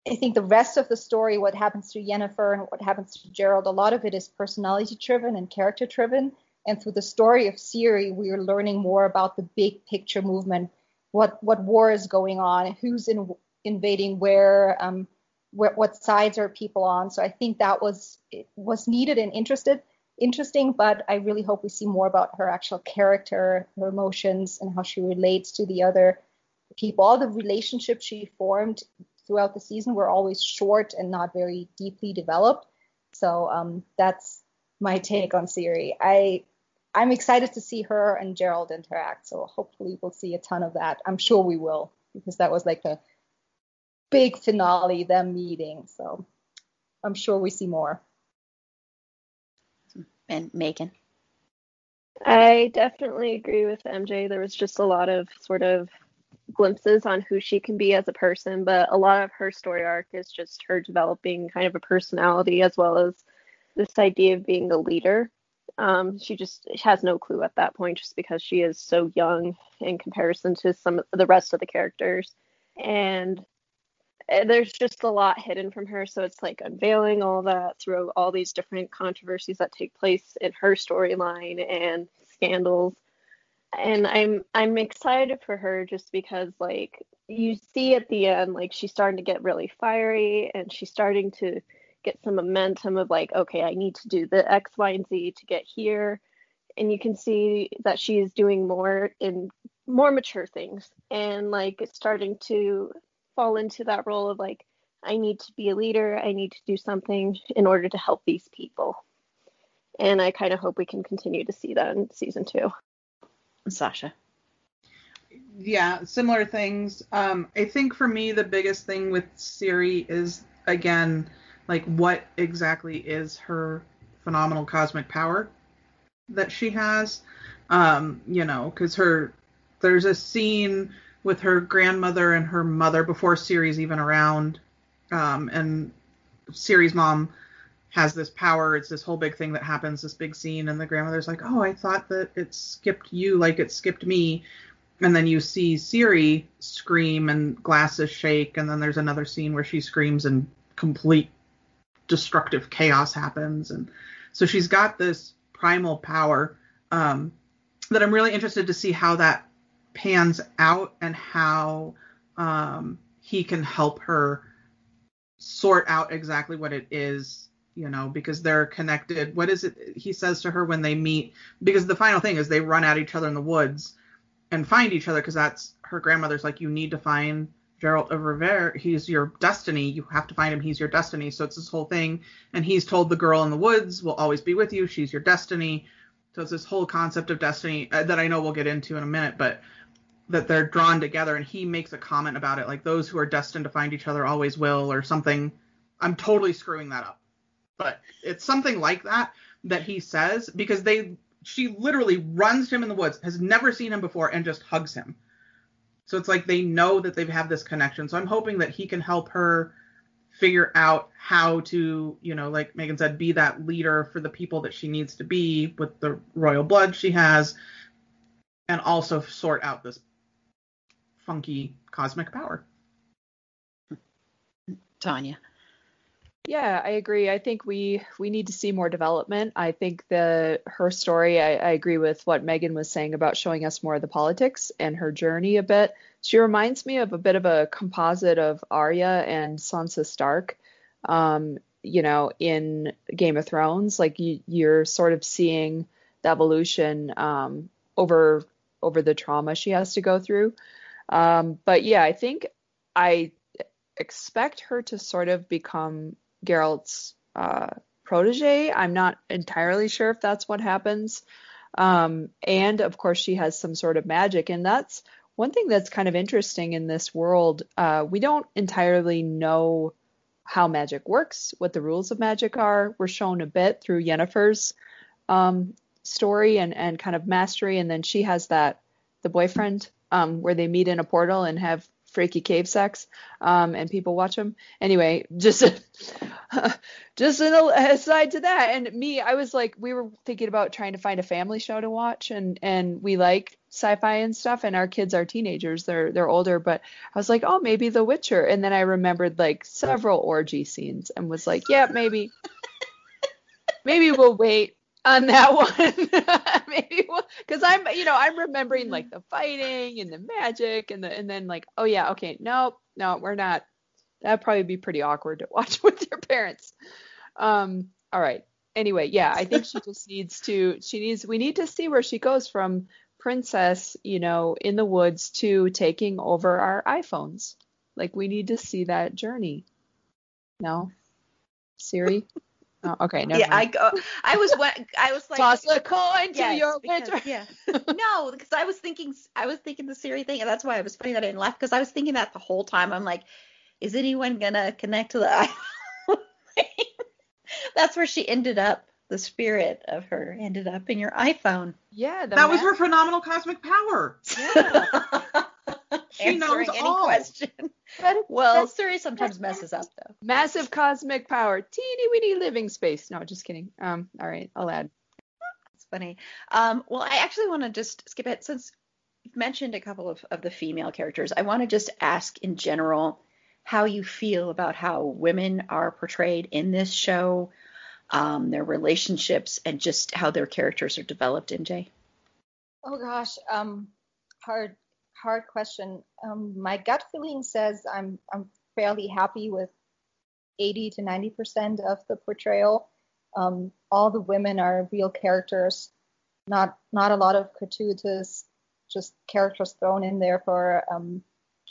I think the rest of the story, what happens to Yennefer and what happens to Gerald, a lot of it is personality driven and character driven. And through the story of Ciri, we are learning more about the big picture movement, what what war is going on, who's in, invading where, um, where, what sides are people on. So I think that was was needed and interested interesting, but I really hope we see more about her actual character, her emotions, and how she relates to the other people. All the relationships she formed throughout the season were always short and not very deeply developed. So um, that's my take on Ciri. I I'm excited to see her and Gerald interact. So hopefully we'll see a ton of that. I'm sure we will because that was like the big finale, them meeting. So I'm sure we see more and Megan? I definitely agree with MJ. There was just a lot of sort of glimpses on who she can be as a person, but a lot of her story arc is just her developing kind of a personality as well as this idea of being a leader. Um, she just has no clue at that point just because she is so young in comparison to some of the rest of the characters. And Eh, there's just a lot hidden from her. So it's like unveiling all that through all these different controversies that take place in her storyline and scandals and I'm I'm excited for her just because like you see at the end like she's starting to get really fiery and she's starting to get some momentum of like okay I need to do the X Y and Z to get here and you can see that she's doing more in more mature things and like starting to fall into that role of like I need to be a leader I need to do something in order to help these people and I kind of hope we can continue to see that in season 2 Sasha. Yeah, similar things. Um, I think for me the biggest thing with Ciri is again like what exactly is her phenomenal cosmic power that she has. Um, you know, because her there's a scene with her grandmother and her mother before Ciri's even around, um, and Ciri's mom has this power. It's this whole big thing that happens, this big scene, and the grandmother's like, "Oh, I thought that it skipped you like it skipped me." And then you see Ciri scream and glasses shake, and then there's another scene where she screams and complete destructive chaos happens. And so she's got this primal power um, that I'm really interested to see how that pans out and how um, he can help her sort out exactly what it is you know, because they're connected. What is it he says to her when they meet? Because the final thing is they run at each other in the woods and find each other because that's her grandmother's like, you need to find Gerald of Rivia. He's your destiny. You have to find him. He's your destiny. So it's this whole thing. And he's told the girl in the woods will always be with you. She's your destiny. So it's this whole concept of destiny uh, that I know we'll get into in a minute, but that they're drawn together. And he makes a comment about it, like those who are destined to find each other always will, or something. I'm totally screwing that up but it's something like that that he says because they she literally runs to him in the woods, has never seen him before, and just hugs him. So it's like they know that they've had this connection. So I'm hoping that he can help her figure out how to, you know, like Megan said, be that leader for the people that she needs to be with the royal blood she has, and also sort out this funky cosmic power. Tanya. Yeah, I agree. I think we we need to see more development. I think the her story. I, I agree with what Megan was saying about showing us more of the politics and her journey a bit. She reminds me of a bit of a composite of Arya and Sansa Stark. Um, you know, in Game of Thrones, like you, you're sort of seeing the evolution um, over over the trauma she has to go through. Um, but yeah, I think I expect her to sort of become Geralt's uh, protege. I'm not entirely sure if that's what happens. Um, and of course, she has some sort of magic, and that's one thing that's kind of interesting in this world. Uh, we don't entirely know how magic works, what the rules of magic are. We're shown a bit through Yennefer's um, story and, and kind of mastery, and then she has that the boyfriend um, where they meet in a portal and have freaky cave sex, um, and people watch them. Anyway, just just an aside to that. And me, I was like, we were thinking about trying to find a family show to watch, and and we like sci-fi and stuff. And our kids are teenagers; they're they're older. But I was like, oh, maybe The Witcher. And then I remembered like several orgy scenes, and was like, yeah, maybe. maybe we'll wait on that one. Maybe because i'm you know i'm remembering like the fighting and the magic and the and then like oh yeah okay nope no we're not. That'd probably be pretty awkward to watch with your parents. Um all right. Anyway yeah i think she just needs to she needs we need to see where she goes from princess you know in the woods to taking over our iphones. Like we need to see that journey. No? Siri Oh, okay. Never yeah, mind. I go. I was what I was like. Toss a coin yes, to your because, winter. Yeah. no, because I was thinking. I was thinking the Siri thing, and that's why I was funny that I didn't laugh because I was thinking that the whole time. I'm like, is anyone gonna connect to the iPhone? that's where she ended up. The spirit of her ended up in your iPhone. Yeah, that was her phenomenal cosmic power. Yeah. she knows any all. question. But- Well, but- Suri sometimes messes up though. Massive cosmic power, teeny weeny living space. No, just kidding. Um, all right, I'll add. It's funny. Um, well, I actually want to just skip it since you've mentioned a couple of, of the female characters. I want to just ask in general how you feel about how women are portrayed in this show, um, their relationships, and just how their characters are developed. MJ. Oh gosh, um, hard, hard question. Um, my gut feeling says I'm I'm fairly happy with 80 to 90 percent of the portrayal. Um, all the women are real characters, not not a lot of gratuitous, just characters thrown in there for um,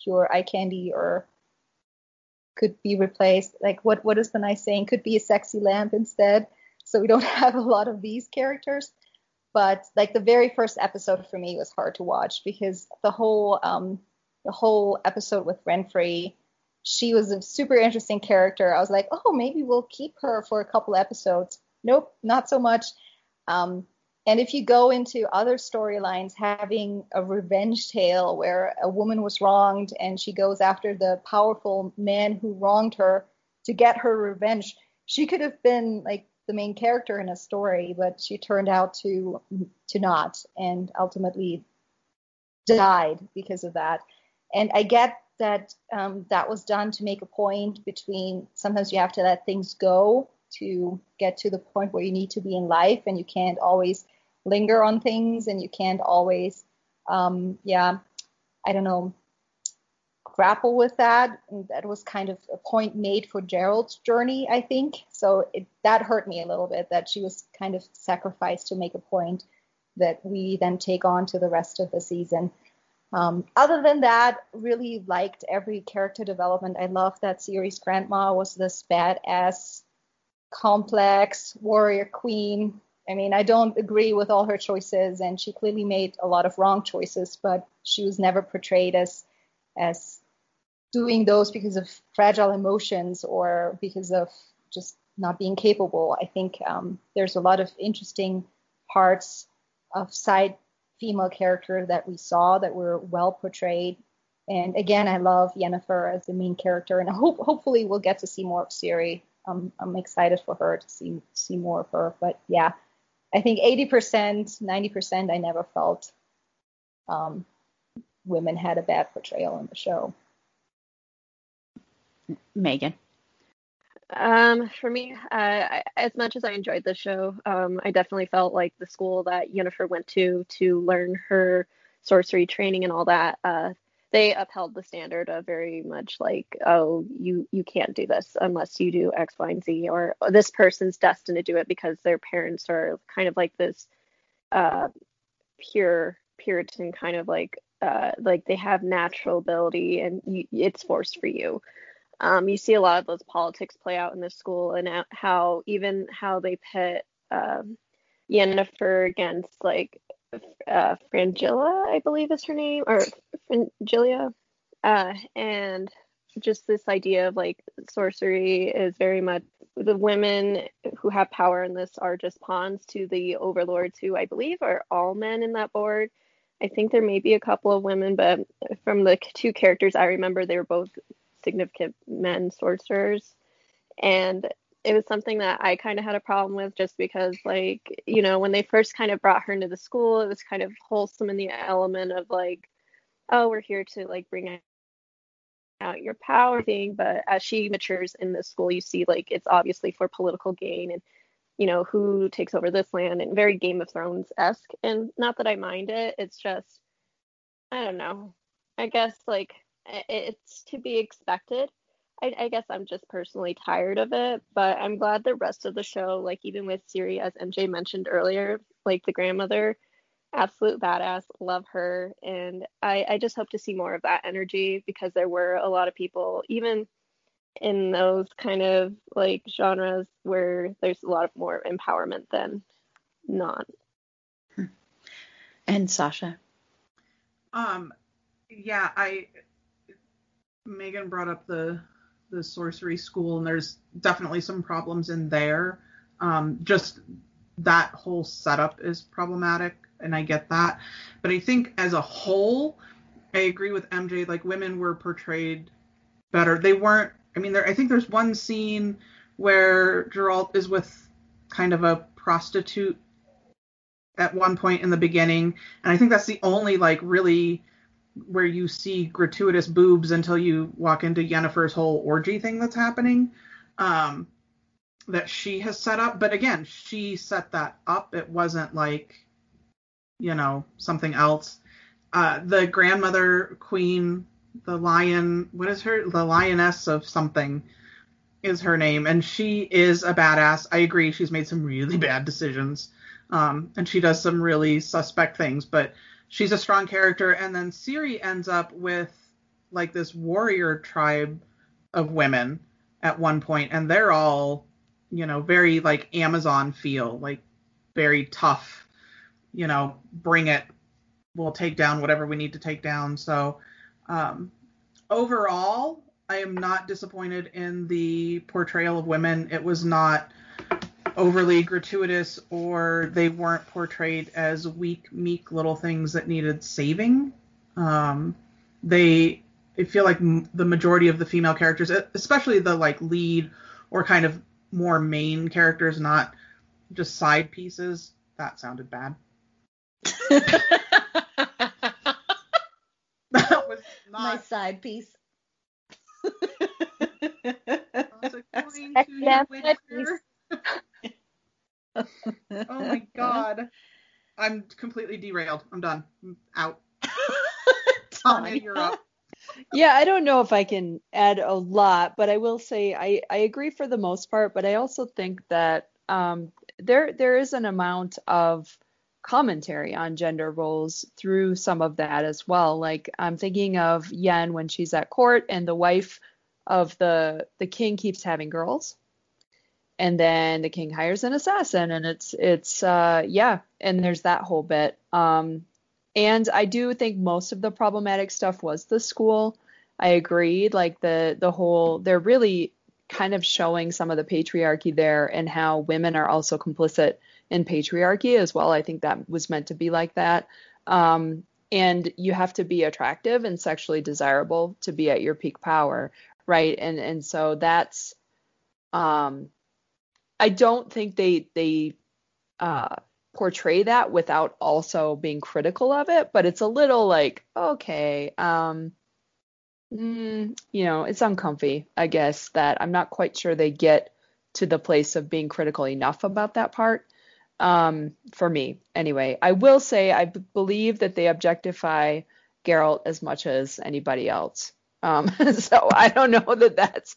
pure eye candy or could be replaced. Like what what is the nice saying? Could be a sexy lamp instead. So we don't have a lot of these characters but like the very first episode for me was hard to watch because the whole um the whole episode with Renfri, she was a super interesting character. I was like, oh, maybe we'll keep her for a couple episodes. Nope, not so much. Um, and if you go into other storylines, having a revenge tale where a woman was wronged and she goes after the powerful man who wronged her to get her revenge, she could have been like the main character in a story, but she turned out to to not, and ultimately died because of that. And I get that um, that was done to make a point between sometimes you have to let things go to get to the point where you need to be in life, and you can't always linger on things, and you can't always, um, yeah, I don't know, grapple with that. And that was kind of a point made for Gerald's journey, I think. So it, that hurt me a little bit that she was kind of sacrificed to make a point that we then take on to the rest of the season. Um, other than that, really liked every character development. I love that series. grandma was this badass, complex warrior queen. I mean, I don't agree with all her choices, and she clearly made a lot of wrong choices, but she was never portrayed as as doing those because of fragile emotions or because of just not being capable. I think um, there's a lot of interesting parts of side female character that we saw that were well portrayed. And again, I love Yennefer as the main character, and hope hopefully we'll get to see more of Ciri. Um, I'm excited for her to see see more of her. But yeah, I think 80%, 90%, I never felt um, women had a bad portrayal in the show. Megan. Um, for me, uh, as much as I enjoyed the show, um, I definitely felt like the school that Yennefer went to to learn her sorcery training and all that, uh, they upheld the standard of very much like, oh, you you can't do this unless you do X, Y, and Z, or this person's destined to do it because their parents are kind of like this uh, pure Puritan kind of like uh, like they have natural ability and you, it's forced for you. Um, you see a lot of those politics play out in this school and how even how they pit um, Yennefer against like uh, Frangilla, I believe is her name, or Frangilia, uh, and just this idea of like sorcery is very much the women who have power in this are just pawns to the overlords who I believe are all men in that board. I think there may be a couple of women, but from the two characters I remember, they were both significant men sorcerers. And it was something that I kind of had a problem with just because like you know when they first kind of brought her into the school it was kind of wholesome in the element of like oh we're here to like bring out your power thing. But as she matures in the school you see like it's obviously for political gain and you know who takes over this land and very game of thrones esque and not that i mind it it's just i don't know. I guess like it's to be expected. I, I, guess I'm just personally tired of it, but I'm glad the rest of the show, like even with Ciri, as MJ mentioned earlier, like the grandmother, absolute badass, love her, and I, I just hope to see more of that energy because there were a lot of people, even in those kind of like genres where there's a lot of more empowerment than not. And Sasha. Um, yeah, I Megan brought up the the sorcery school, and there's definitely some problems in there. Um, just that whole setup is problematic, and I get that. But I think as a whole, I agree with MJ. Like women were portrayed better. They weren't. I mean, there. I think there's one scene where Geralt is with kind of a prostitute at one point in the beginning, and I think that's the only like really where you see gratuitous boobs until you walk into Yennefer's whole orgy thing that's happening. Um, that she has set up, but again, she set that up. It wasn't like, you know, something else. Uh, the grandmother queen, the lion, what is her? The lioness of something is her name, and she is a badass. I agree, she's made some really bad decisions, um, and she does some really suspect things, but she's a strong character. And then Ciri ends up with like this warrior tribe of women at one point, and they're all, you know, very like Amazon feel, like very tough, you know, bring it, we'll take down whatever we need to take down. So um, overall, I am not disappointed in the portrayal of women. It was not overly gratuitous or they weren't portrayed as weak, meek little things that needed saving. Um, they, I feel like m- the majority of the female characters, especially the like lead or kind of more main characters, not just side pieces. That sounded bad. that was not My side piece. oh my god. I'm completely derailed. I'm done. I'm out. Tanya, you're up. yeah, I don't know if I can add a lot, but I will say I, I agree for the most part, but I also think that um, there there is an amount of commentary on gender roles through some of that as well. Like I'm thinking of Yen when she's at court and the wife of the the king keeps having girls and then the king hires an assassin and it's it's uh yeah and there's that whole bit. Um and i do think most of the problematic stuff was the school. I agreed like the the whole they're really kind of showing some of the patriarchy there and how women are also complicit in patriarchy as well. I think that was meant to be like that. Um and you have to be attractive and sexually desirable to be at your peak power right? And and so that's um I don't think they they uh, portray that without also being critical of it, but it's a little like okay, um, mm, you know, it's uncomfy. I guess that I'm not quite sure they get to the place of being critical enough about that part. Um, for me, anyway, I will say I b- believe that they objectify Geralt as much as anybody else. Um, so I don't know that that's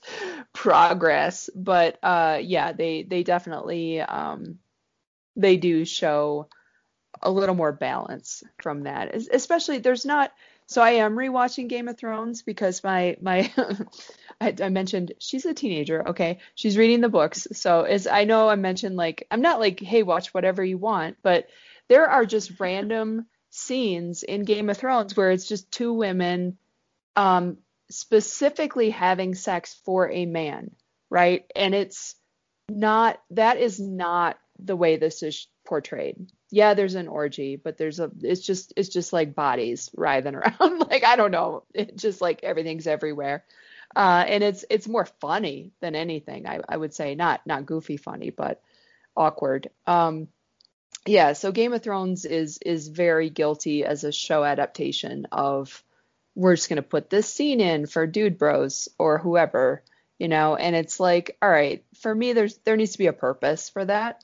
progress, but uh, yeah, they they definitely um, they do show a little more balance from that. Especially there's not. So I am rewatching Game of Thrones because my my I, I, mentioned she's a teenager. Okay, she's reading the books. So as I know, I mentioned like I'm not like hey watch whatever you want, but there are just random scenes in Game of Thrones where it's just two women um, specifically having sex for a man, right? And it's not that is not the way this is portrayed. Yeah, there's an orgy, but there's a it's just it's just like bodies writhing around. like I don't know, it just like everything's everywhere. Uh, and it's it's more funny than anything. I, I would say not not goofy funny, but awkward. Um, yeah, so Game of Thrones is is very guilty as a show adaptation of we're just going to put this scene in for dude bros or whoever you know? And it's like all right for me there's there needs to be a purpose for that.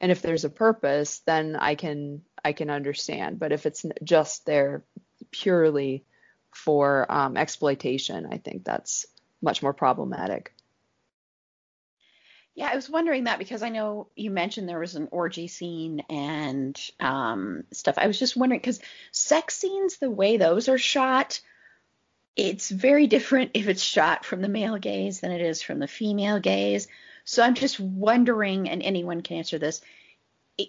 And if there's a purpose then i can i can understand. But if it's just there purely for um, exploitation i think that's much more problematic yeah, I was wondering that because I know you mentioned there was an orgy scene and um, stuff. I was just wondering because sex scenes, the way those are shot, it's very different if it's shot from the male gaze than it is from the female gaze. So I'm just wondering, and anyone can answer this,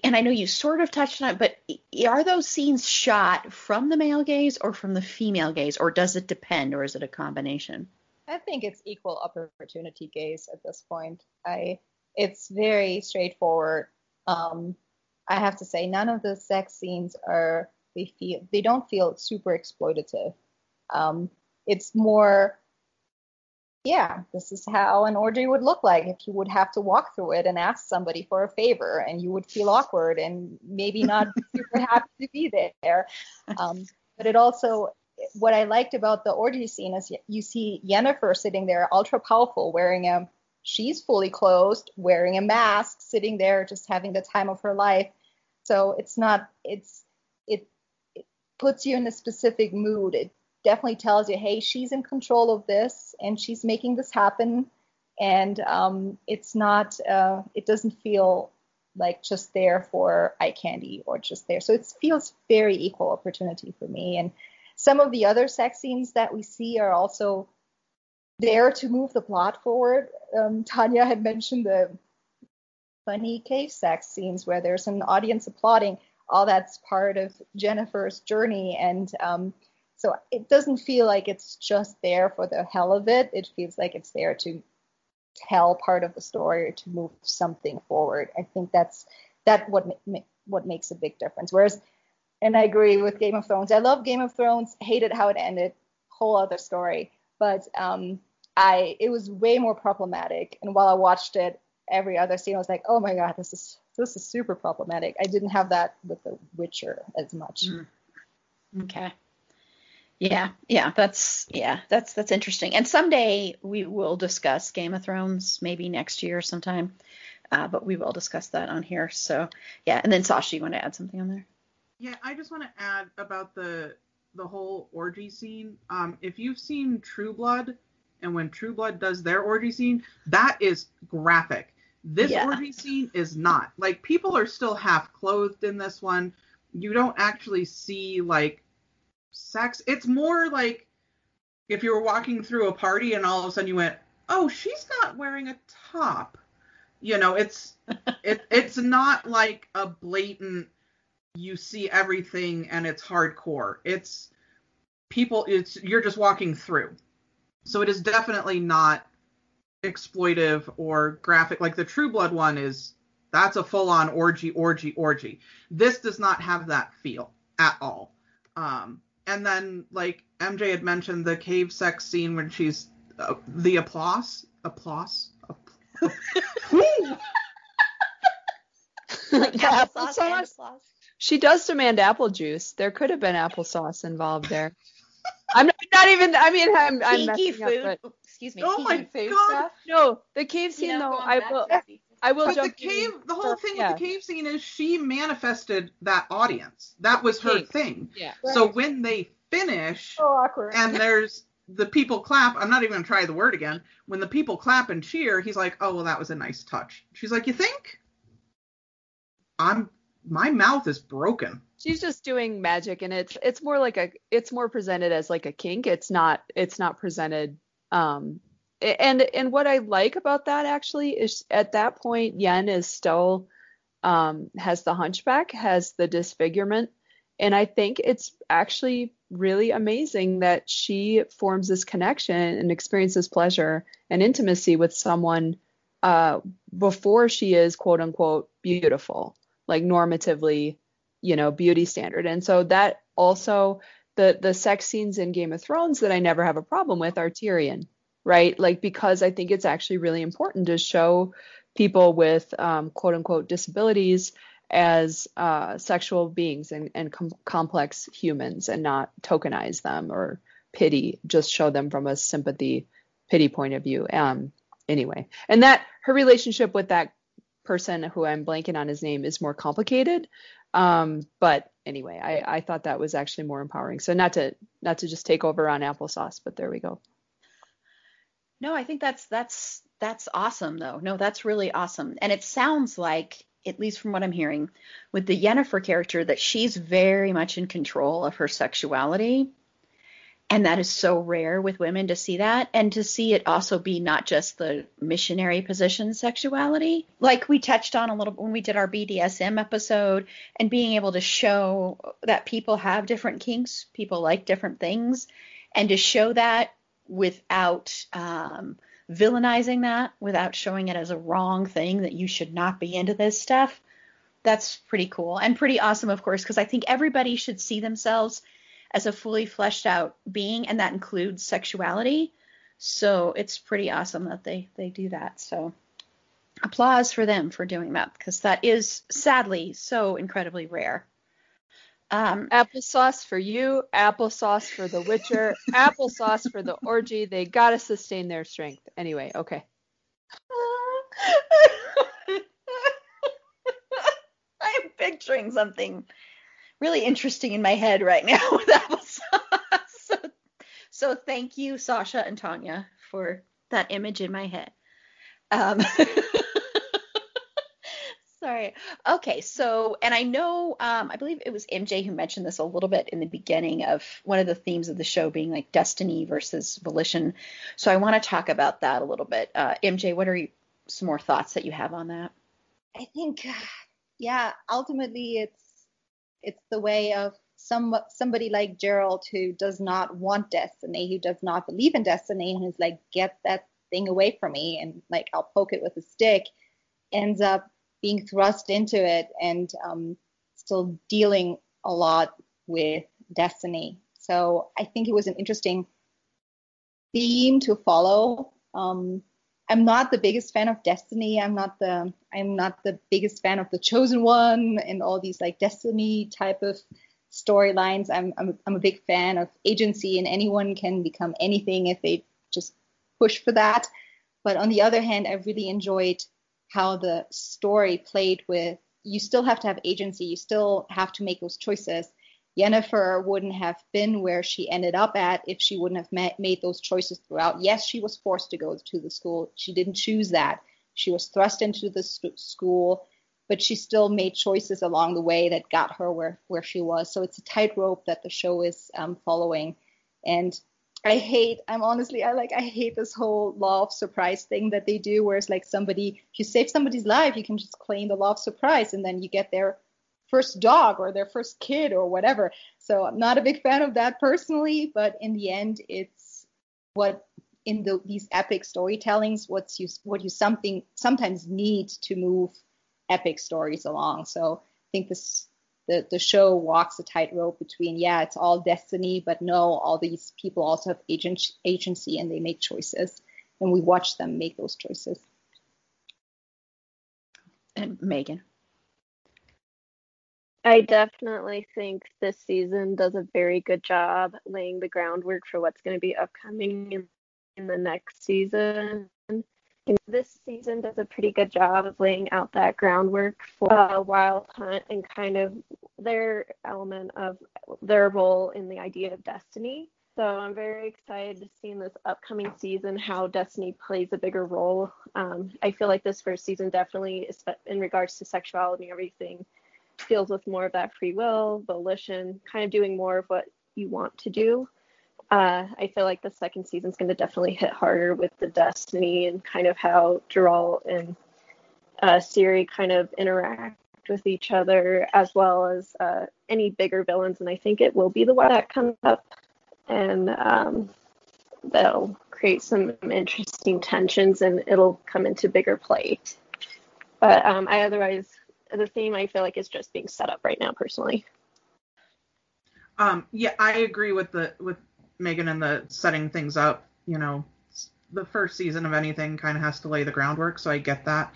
and I know you sort of touched on it, but are those scenes shot from the male gaze or from the female gaze, or does it depend, or is it a combination? I think it's equal opportunity gaze at this point. I it's very straightforward. Um, I have to say none of the sex scenes are they feel they don't feel super exploitative. Um, it's more, yeah, this is how an orgy would look like if you would have to walk through it and ask somebody for a favor, and you would feel awkward and maybe not super happy to be there. Um, but it also, what I liked about the orgy scene is you see Yennefer sitting there, ultra powerful, wearing a she's fully clothed, wearing a mask, sitting there just having the time of her life. So it's not it's it, it puts you in a specific mood. It definitely tells you, hey, she's in control of this and she's making this happen. And um, it's not uh, it doesn't feel like just there for eye candy or just there. So it feels very equal opportunity for me. And some of the other sex scenes that we see are also there to move the plot forward. Um, Tanya had mentioned the funny cave sex scenes where there's an audience applauding. All that's part of Yennefer's journey, and um, so it doesn't feel like it's just there for the hell of it. It feels like it's there to tell part of the story or to move something forward. I think that's that what what makes a big difference. Whereas, and I agree with Game of Thrones. I love Game of Thrones. Hated how it ended. Whole other story. But um, I it was way more problematic. And while I watched it, every other scene I was like, oh my god, this is this is super problematic. I didn't have that with The Witcher as much. Mm. Okay. Yeah, yeah, that's yeah, that's that's interesting. And someday we will discuss Game of Thrones, maybe next year sometime. Uh, but we will discuss that on here. So yeah, and then Sasha, you want to add something on there? Yeah, I just want to add about the the whole orgy scene. Um, if you've seen True Blood, and when True Blood does their orgy scene, that is graphic. This yeah. orgy scene is not. Like people are still half clothed in this one. You don't actually see like sex. It's more like if you were walking through a party and all of a sudden you went, "Oh, she's not wearing a top." You know, it's it it's not like a blatant you see everything and it's hardcore. It's people it's you're just walking through so it is definitely not exploitive or graphic. Like the True Blood one is that's a full on orgy, orgy, orgy. This does not have that feel at all. Um, and then like MJ had mentioned the cave sex scene when she's uh, the applause, applause. like applesauce. applesauce. She does demand apple juice. There could have been applesauce involved there. I'm not, not, even. I mean, I'm. I'm messing food. Up, but, Excuse me. Oh my food god. Stuff. No, the cave scene you know, though. I will. I will but jump. The cave. The whole thing yeah. with the cave scene is she manifested that audience. That was her King. thing. Yeah. So when they finish, so awkward. and there's the people clap. I'm not even gonna try the word again. When the people clap and cheer, he's like, "Oh well, that was a nice touch." She's like, "You think?" I'm. My mouth is broken. She's just doing magic and it's it's more like a it's more presented as like a kink. It's not it's not presented um and and what i like about that actually is at that point yen is still um has the hunchback has the disfigurement and i think it's actually really amazing that she forms this connection and experiences pleasure and intimacy with someone uh before she is quote unquote beautiful like normatively you know beauty standard. And so that also the the sex scenes in game of thrones that i never have a problem with are tyrion right? Like because i think it's actually really important to show people with um, quote unquote disabilities as uh, sexual beings and, and com- complex humans and not tokenize them or pity just show them from a sympathy pity point of view. Um anyway. And that her relationship with that person who i'm blanking on his name is more complicated um, but anyway, I, I thought that was actually more empowering. So not to not to just take over on applesauce, but there we go. No, I think that's that's that's awesome though. No, that's really awesome. And it sounds like, at least from what I'm hearing, with the Yennefer character, that she's very much in control of her sexuality and that is so rare with women to see that and to see it also be not just the missionary position sexuality. Like we touched on a little when we did our bdsm episode and being able to show that people have different kinks people like different things and to show that without um, villainizing that without showing it as a wrong thing that you should not be into this stuff that's pretty cool and pretty awesome of course because i think everybody should see themselves as a fully fleshed out being, and that includes sexuality. So it's pretty awesome that they they do that. So applause for them for doing that because that is sadly so incredibly rare. Um, applesauce for you, applesauce for The Witcher, applesauce for the orgy. They gotta sustain their strength. Anyway, okay. I'm picturing something really interesting in my head right now with so, so thank you, Sasha and Tanya, for that image in my head. Um, sorry. Okay, so and I know um, I believe it was MJ who mentioned this a little bit in the beginning of one of the themes of the show being like destiny versus volition. So I want to talk about that a little bit. Uh, MJ, what are you, some more thoughts that you have on that? I think, yeah, ultimately it's it's the way of some somebody like Geralt who does not want destiny, who does not believe in destiny, and who's like, get that thing away from me, and like I'll poke it with a stick, ends up being thrust into it and um, still dealing a lot with destiny. So I think it was an interesting theme to follow. Um, I'm not the biggest fan of Destiny. I'm not the I'm not the biggest fan of the Chosen One and all these like Destiny type of storylines. I'm, I'm I'm a big fan of agency and anyone can become anything if they just push for that. But on the other hand, I really enjoyed how the story played with you still have to have agency, you still have to make those choices. Yennefer wouldn't have been where she ended up at if she wouldn't have ma- made those choices throughout. Yes, she was forced to go to the school. She didn't choose that. She was thrust into the st- school, but she still made choices along the way that got her where, where she was. So it's a tightrope that the show is um, following. And I hate, I'm honestly, I like, I hate this whole law of surprise thing that they do, where it's like somebody, if you save somebody's life, you can just claim the law of surprise and then you get their first dog or their first kid or whatever. So I'm not a big fan of that personally, but in the end, it's what in the, these epic storytellings, what's you, what you something sometimes need to move epic stories along. So I think this the, the show walks a tightrope between yeah it's all destiny but no all these people also have agent, agency and they make choices and we watch them make those choices and megan i definitely think this season does a very good job laying the groundwork for what's going to be upcoming in, in the next season this season does a pretty good job of laying out that groundwork for uh, Wild Hunt and kind of their element of their role in the idea of destiny. So I'm very excited to see in this upcoming season how destiny plays a bigger role. Um, I feel like this first season definitely, in regards to sexuality and everything, deals with more of that free will, volition, kind of doing more of what you want to do. Uh, I feel like the second season is going to definitely hit harder with the destiny and kind of how Geralt and uh, Ciri kind of interact with each other, as well as uh, any bigger villains. And I think it will be the one that comes up, and um, that'll create some interesting tensions, and it'll come into bigger play. But um, I otherwise the theme I feel like is just being set up right now, personally. Um, yeah, I agree with the with Megan and the setting things up, you know, the first season of anything kind of has to lay the groundwork, so I get that.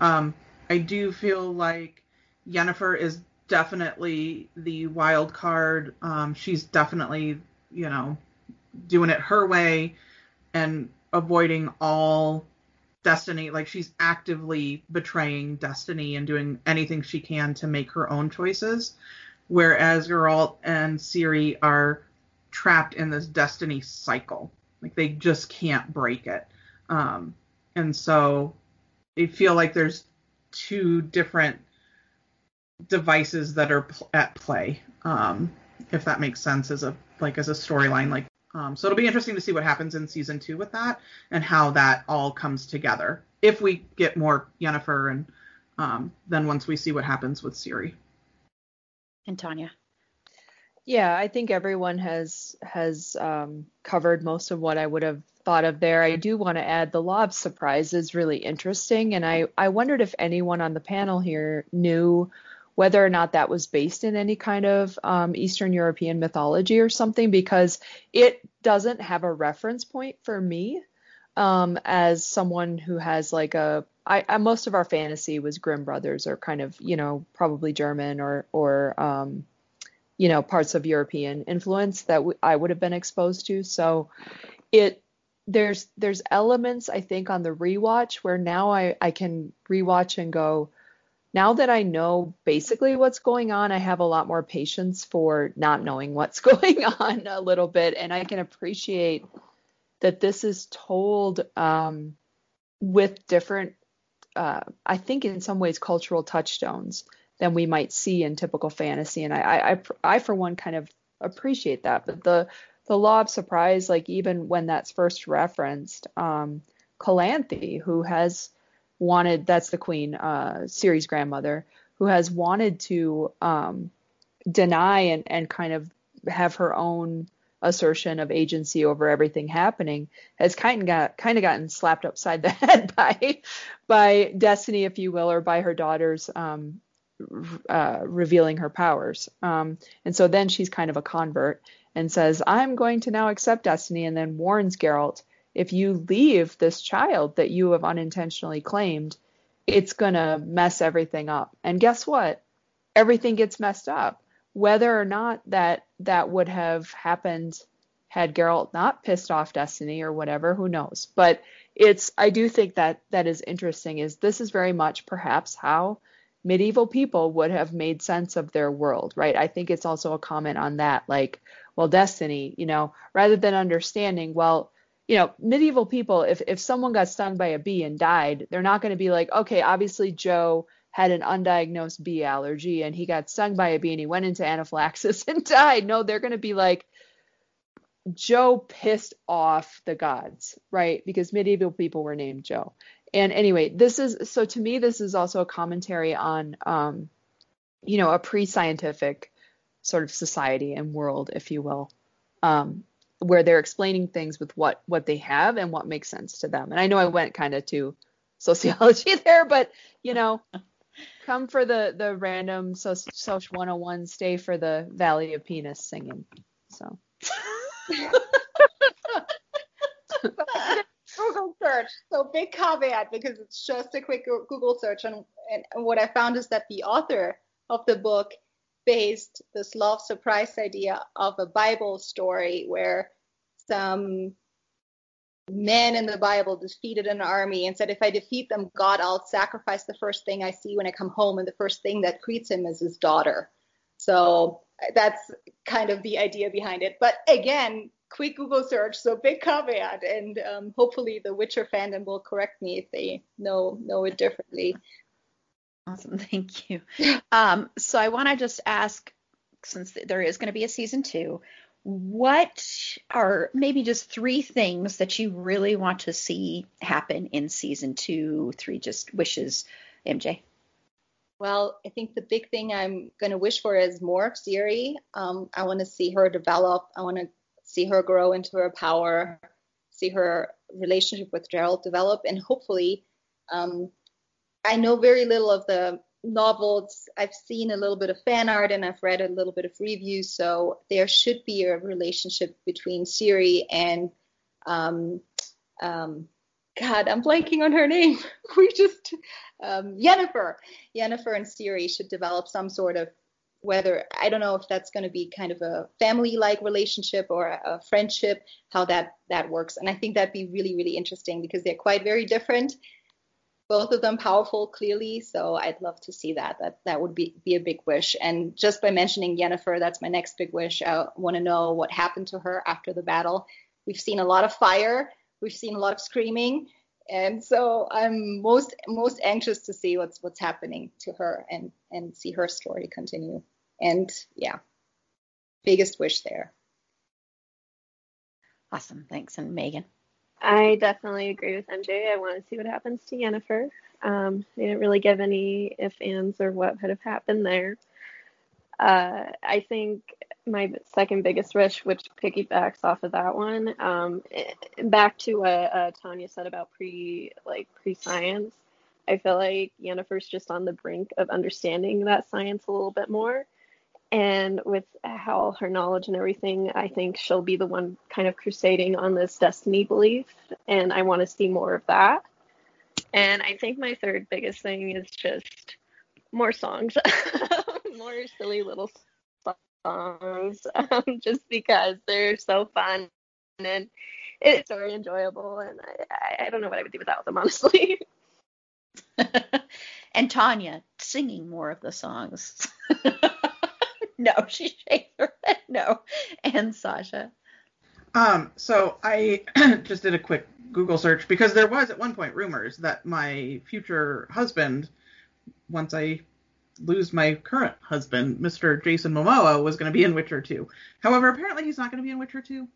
Um, I do feel like Yennefer is definitely the wild card. Um, she's definitely, you know, doing it her way and avoiding all destiny. Like she's actively betraying destiny and doing anything she can to make her own choices. Whereas Geralt and Ciri are trapped in this destiny cycle. Like they just can't break it. Um, and so they feel like there's two different devices that are pl- at play. Um, if that makes sense as a like as a storyline like um, so it'll be interesting to see what happens in season two with that and how that all comes together if we get more Yennefer and um, then once we see what happens with Ciri. And Tanya. Yeah, I think everyone has has um, covered most of what I would have thought of there. I do want to add the law of surprise is really interesting, and I I wondered if anyone on the panel here knew whether or not that was based in any kind of um, Eastern European mythology or something, because it doesn't have a reference point for me um, as someone who has like a I, I, most of our fantasy was Grimm brothers or kind of you know probably German or or um, you know parts of European influence that w- I would have been exposed to. So it there's there's elements I think on the rewatch where now I I can rewatch and go now that I know basically what's going on, I have a lot more patience for not knowing what's going on a little bit, and I can appreciate that this is told um, with different, uh, I think in some ways, cultural touchstones than we might see in typical fantasy. And I, I, I, I for one, kind of appreciate that. But the the law of surprise, like even when that's first referenced, um, Calanthe, who has wanted, that's the queen, uh, Ciri's grandmother, who has wanted to um, deny and, and kind of have her own assertion of agency over everything happening has kind of got kind of gotten slapped upside the head by by destiny, if you will, or by her daughters um, uh, revealing her powers. Um, and so then she's kind of a convert and says, "I'm going to now accept destiny," and then warns Geralt, "If you leave this child that you have unintentionally claimed, it's gonna mess everything up." And guess what? Everything gets messed up whether or not that that would have happened had Geralt not pissed off Destiny or whatever, who knows? But it's I do think that that is interesting. Is this is very much perhaps how medieval people would have made sense of their world, right? I think it's also a comment on that, like, well, Destiny, you know, rather than understanding, well, you know, medieval people, if if someone got stung by a bee and died, they're not going to be like, okay, obviously Joe had an undiagnosed bee allergy and he got stung by a bee and he went into anaphylaxis and died. No, they're going to be like, Joe pissed off the gods, right? Because medieval people were named Joe. And anyway, this is so to me, this is also a commentary on, um, you know, a pre-scientific sort of society and world, if you will, um, where they're explaining things with what what they have and what makes sense to them. And I know I went kind of to sociology there, but you know, Come for the the random so social 101, stay for the Valley of Penis singing. So. Google search. So big caveat because it's just a quick Google search, and, and what I found is that the author of the book based this love surprise idea of a Bible story where some men in the Bible defeated an army and said, if I defeat them, God, I'll sacrifice the first thing I see when I come home. And the first thing that greets him is his daughter. So that's kind of the idea behind it. But again, quick Google search, so big caveat, and um, hopefully the Witcher fandom will correct me if they know know it differently. Awesome, thank you. Um, so I want to just ask, since there is going to be a season two, what are maybe just three things that you really want to see happen in season two, three just wishes, MJ? Well, I think the big thing I'm going to wish for is more of Ciri. Um, I want to see her develop. I want to see her grow into her power, see her relationship with Geralt develop, and hopefully, um, I know very little of the novels, I've seen a little bit of fan art and I've read a little bit of reviews, so there should be a relationship between Ciri and um, um, God, I'm blanking on her name. we just um, Yennefer. Yennefer and Ciri should develop some sort of whether I don't know if that's going to be kind of a family-like relationship or a, a friendship, how that that works. And I think that'd be really really interesting because they're quite very different both of them powerful clearly. So i'd love to see that. That that would be be a big wish. And just by mentioning yennefer that's my next big wish. I want to know what happened to her after the battle. We've seen a lot of fire. We've seen a lot of screaming. And so i'm most most anxious to see what's what's happening to her and and see her story continue. And yeah biggest wish there. Awesome. Thanks. And megan I definitely agree with MJ. I want to see what happens to Yennefer. Um, they didn't really give any if, ands, or what could have happened there. Uh, I think my second biggest wish, which piggybacks off of that one, um, back to what uh, Tanya said about pre like pre science. I feel like Yennefer's just on the brink of understanding that science a little bit more. And with how her knowledge and everything, I think she'll be the one kind of crusading on this destiny belief. And I want to see more of that. And I think my third biggest thing is just more songs, more silly little songs, um, just because they're so fun and it's very enjoyable. And I, I don't know what I would do without them, honestly. and Tanya singing more of the songs. no, she shakes her head no. And Sasha. Um, so I just did a quick Google search because there was at one point rumors that my future husband, once I lose my current husband, Mr. Jason Momoa, was going to be in Witcher 2. However, apparently he's not going to be in Witcher 2.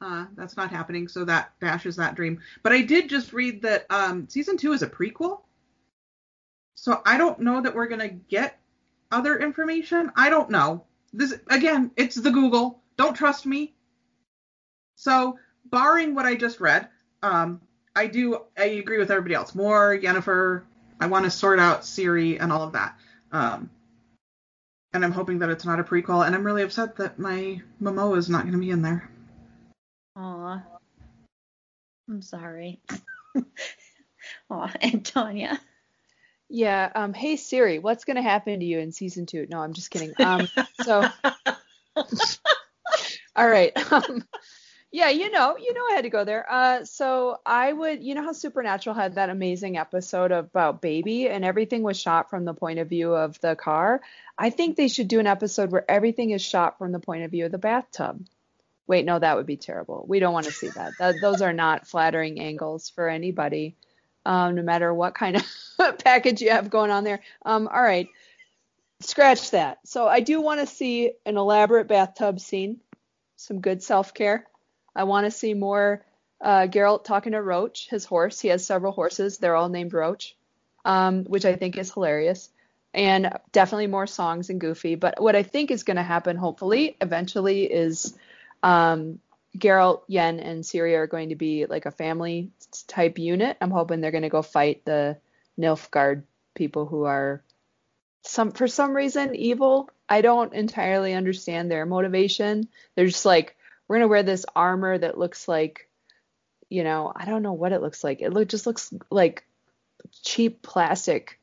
Uh, that's not happening, so that dashes that dream. But I did just read that um, season two is a prequel. So I don't know that we're gonna get other information. I don't know. This again, it's the Google. Don't trust me. So barring what I just read, um, I do I agree with everybody else. More Yennefer. I want to sort out Ciri and all of that. Um, and I'm hoping that it's not a prequel. And I'm really upset that my Momoa is not going to be in there. Aw. I'm sorry. Aw, and Tanya. Yeah. Um. Hey Siri, what's gonna happen to you in season two? No, I'm just kidding. Um. So. all right. Um. Yeah, you know, you know, I had to go there. Uh, so I would, you know, how Supernatural had that amazing episode about baby, and everything was shot from the point of view of the car. I think they should do an episode where everything is shot from the point of view of the bathtub. Wait, no, that would be terrible. We don't want to see that. that those are not flattering angles for anybody, um, no matter what kind of package you have going on there. Um, all right, scratch that. So I do want to see an elaborate bathtub scene, some good self care. I want to see more uh, Geralt talking to Roach, his horse. He has several horses. They're all named Roach, um, which I think is hilarious. And definitely more songs and Goofy. But what I think is going to happen, hopefully, eventually, is um, Geralt, Yen, and Ciri are going to be like a family type unit. I'm hoping they're going to go fight the Nilfgaard people who are some for some reason evil. I don't entirely understand their motivation. They're just like, we're gonna wear this armor that looks like, you know, I don't know what it looks like. It look just looks like cheap plastic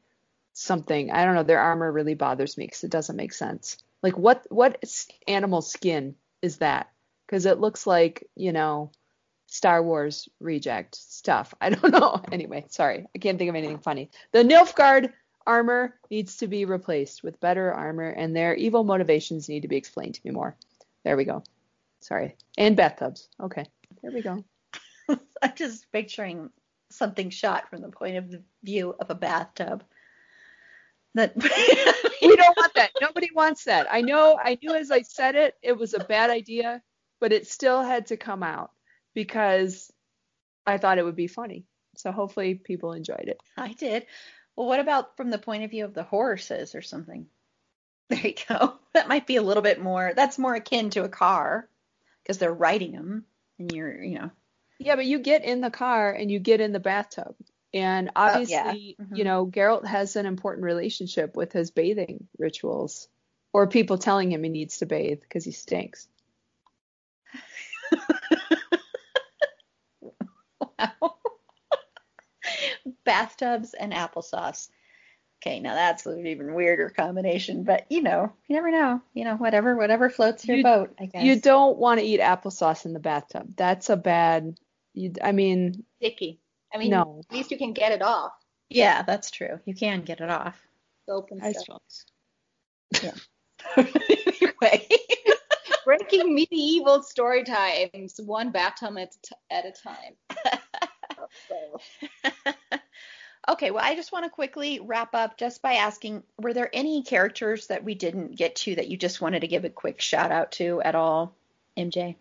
something. I don't know. Their armor really bothers me because it doesn't make sense. Like what what animal skin is that? Because it looks like, you know, Star Wars reject stuff. I don't know. Anyway, sorry. I can't think of anything funny. The Nilfgaard armor needs to be replaced with better armor, and their evil motivations need to be explained to me more. There we go. Sorry. And bathtubs. Okay. There we go. I'm just picturing something shot from the point of view of a bathtub. That we don't want that. Nobody wants that. I know. I knew as I said it, it was a bad idea but it still had to come out because I thought it would be funny. So hopefully people enjoyed it. I did. Well, what about from the point of view of the horses or something? There you go. That might be a little bit more. That's more akin to a car because they're riding them, and you're, you know. Yeah, but you get in the car and you get in the bathtub, and obviously, oh, yeah. mm-hmm. you know, Geralt has an important relationship with his bathing rituals, or people telling him he needs to bathe because he stinks. Wow. Bathtubs and applesauce. Okay, now that's an even weirder combination, but you know, you never know. You know, whatever, whatever floats your you, boat. I guess you don't want to eat applesauce in the bathtub. That's a bad. You, I mean, sticky. I mean, no. at least you can get it off. Yeah, that's true. You can get it off. Soap and stuff. Yeah. anyway breaking medieval story times, one bathtub at, at a time. okay, well, I just want to quickly wrap up just by asking were there any characters that we didn't get to that you just wanted to give a quick shout out to at all, MJ?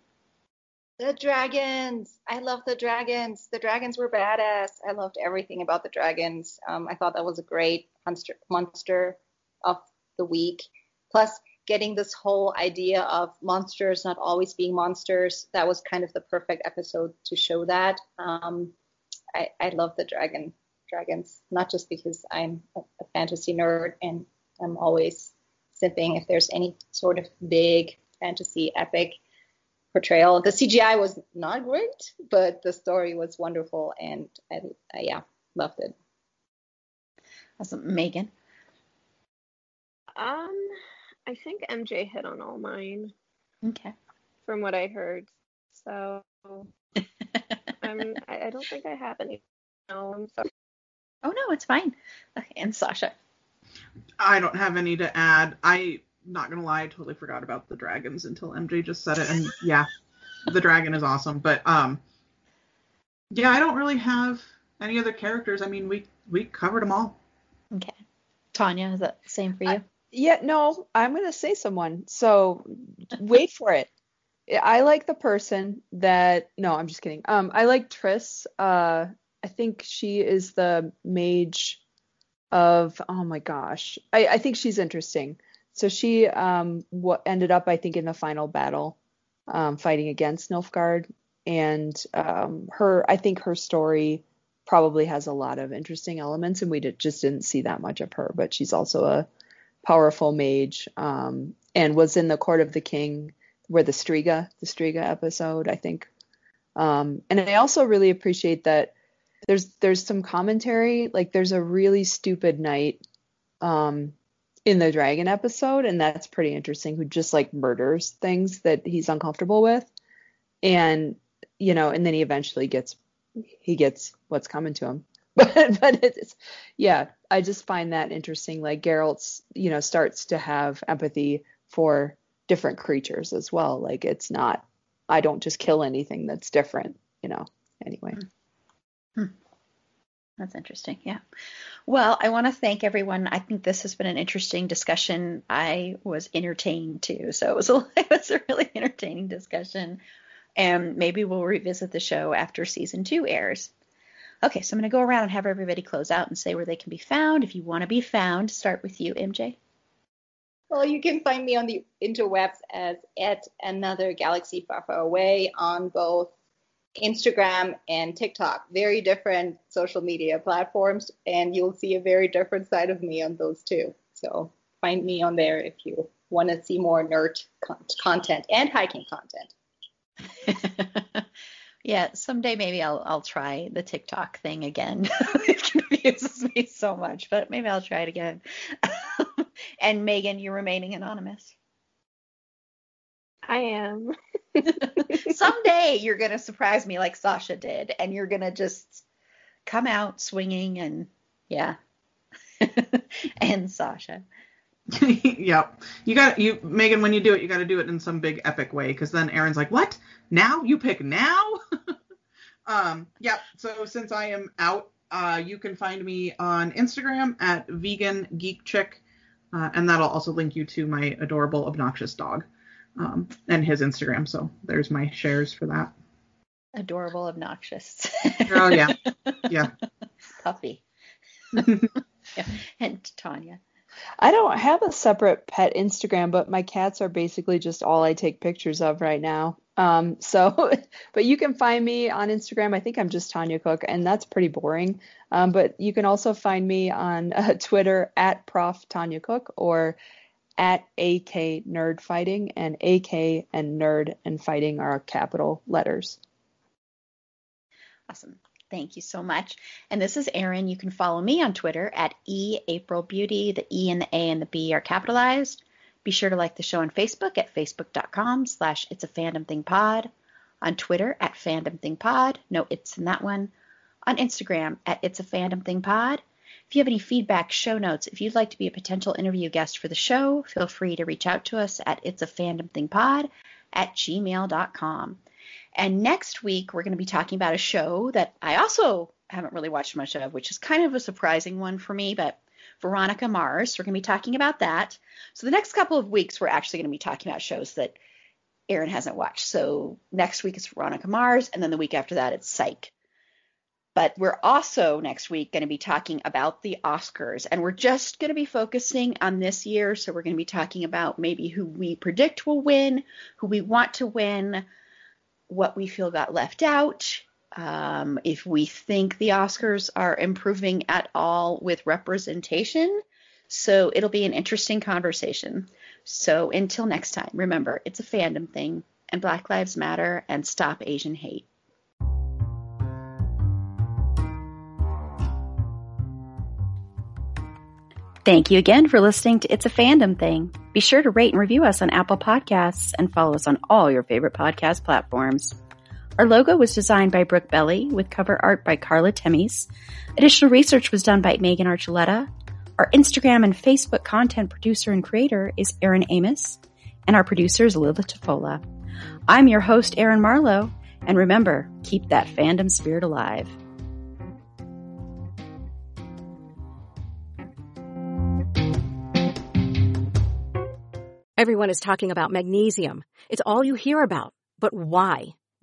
The dragons. I love the dragons. The dragons were badass. I loved everything about the dragons. Um, I thought that was a great monster, of the week. Plus, getting this whole idea of monsters not always being monsters. That was kind of the perfect episode to show that. Um, I, I love the dragon dragons, not just because I'm a, a fantasy nerd and I'm always sipping if there's any sort of big fantasy epic portrayal. The CGI was not great, but the story was wonderful, and I, I yeah, loved it. Awesome, Megan. Um, I think MJ hit on all mine. Okay. From what I heard, so I'm, I, I don't think I have any. No, I'm sorry. Oh no, it's fine. Okay, and Sasha. I don't have any to add. I not gonna lie, I totally forgot about the dragons until MJ just said it. And yeah, the dragon is awesome. But um, yeah, I don't really have any other characters. I mean, we we covered them all. Okay. Tanya, is that the same for you? Yeah, no, I'm going to say someone. So wait for it. I like the person that no, I'm just kidding. Um I like Triss. Uh I think she is the mage of oh my gosh. I, I think she's interesting. So she um what ended up I think in the final battle um fighting against Nilfgaard and um her I think her story probably has a lot of interesting elements and we did, just didn't see that much of her, but she's also a powerful mage um and was in the court of the king where the Striga, the Striga episode, I think. Um, and I also really appreciate that there's there's some commentary, like there's a really stupid knight um, in the dragon episode, and that's pretty interesting. Who just like murders things that he's uncomfortable with, and you know, and then he eventually gets he gets what's coming to him. But but it's yeah, I just find that interesting. Like Geralt's, you know, starts to have empathy for different creatures as well. Like it's not, I don't just kill anything that's different, you know. Anyway. Hmm. That's interesting. Yeah. Well, I want to thank everyone. I think this has been an interesting discussion. I was entertained too, so it was a it was a really entertaining discussion. And maybe we'll revisit the show after season two airs. Okay, so I'm going to go around and have everybody close out and say where they can be found. If you want to be found, start with you, MJ. Well, you can find me on the interwebs as at another galaxy far, far away on both Instagram and TikTok. Very different social media platforms, and you'll see a very different side of me on those two. So find me on there if you want to see more nerd con- content and hiking content. yeah, someday maybe I'll I'll try the TikTok thing again. it confuses me so much, but maybe I'll try it again. and Megan, you're remaining anonymous. I am. Someday you're gonna surprise me like Sasha did, and you're gonna just come out swinging and yeah. and Sasha. yep. You got you Megan when you do it, you got to do it in some big epic way cuz then Aaron's like, "What? Now? You pick now?" um, yep. So since I am out, uh, you can find me on Instagram at vegan geek chick uh, and that'll also link you to my adorable, obnoxious dog um, and his Instagram. So there's my shares for that. Adorable, obnoxious. oh, yeah. Yeah. Puppy. yeah. And Tanya. I don't have a separate pet Instagram, but my cats are basically just all I take pictures of right now. Um, so, but you can find me on Instagram. I think I'm just Tanya Cook, and that's pretty boring. Um, but you can also find me on uh, Twitter at Prof Tanya Cook or at AK Nerd Fighting, and AK and Nerd and Fighting are capital letters. Awesome. Thank you so much. And this is Erin. You can follow me on Twitter at E April Beauty. The E and the A and the B are capitalized. Be sure to like the show on Facebook at facebook.com slash it's a fandom thing pod. On Twitter at fandom thing pod. No it's in that one. On Instagram at it's a fandom thing pod. If you have any feedback, show notes, if you'd like to be a potential interview guest for the show, feel free to reach out to us at it's a fandom thing pod at gmail.com. And next week, we're going to be talking about a show that I also haven't really watched much of, which is kind of a surprising one for me, but Veronica Mars. We're going to be talking about that. So the next couple of weeks, we're actually going to be talking about shows that Erin hasn't watched. So next week is Veronica Mars, and then the week after that, it's Psych. But we're also next week going to be talking about the Oscars, and we're just going to be focusing on this year. So we're going to be talking about maybe who we predict will win, who we want to win, what we feel got left out, um, if we think the Oscars are improving at all with representation. So it'll be an interesting conversation. So until next time, remember, it's a fandom thing, and Black Lives Matter, and stop Asian hate. Thank you again for listening to It's a Fandom Thing. Be sure to rate and review us on Apple Podcasts and follow us on all your favorite podcast platforms. Our logo was designed by Brooke Belly with cover art by Carla Temis. Additional research was done by Megan Archuleta. Our Instagram and Facebook content producer and creator is Erin Amos, and our producer is Lila Tafola. I'm your host, Erin Marlowe, and remember, keep that fandom spirit alive. Everyone is talking about magnesium. It's all you hear about. But why?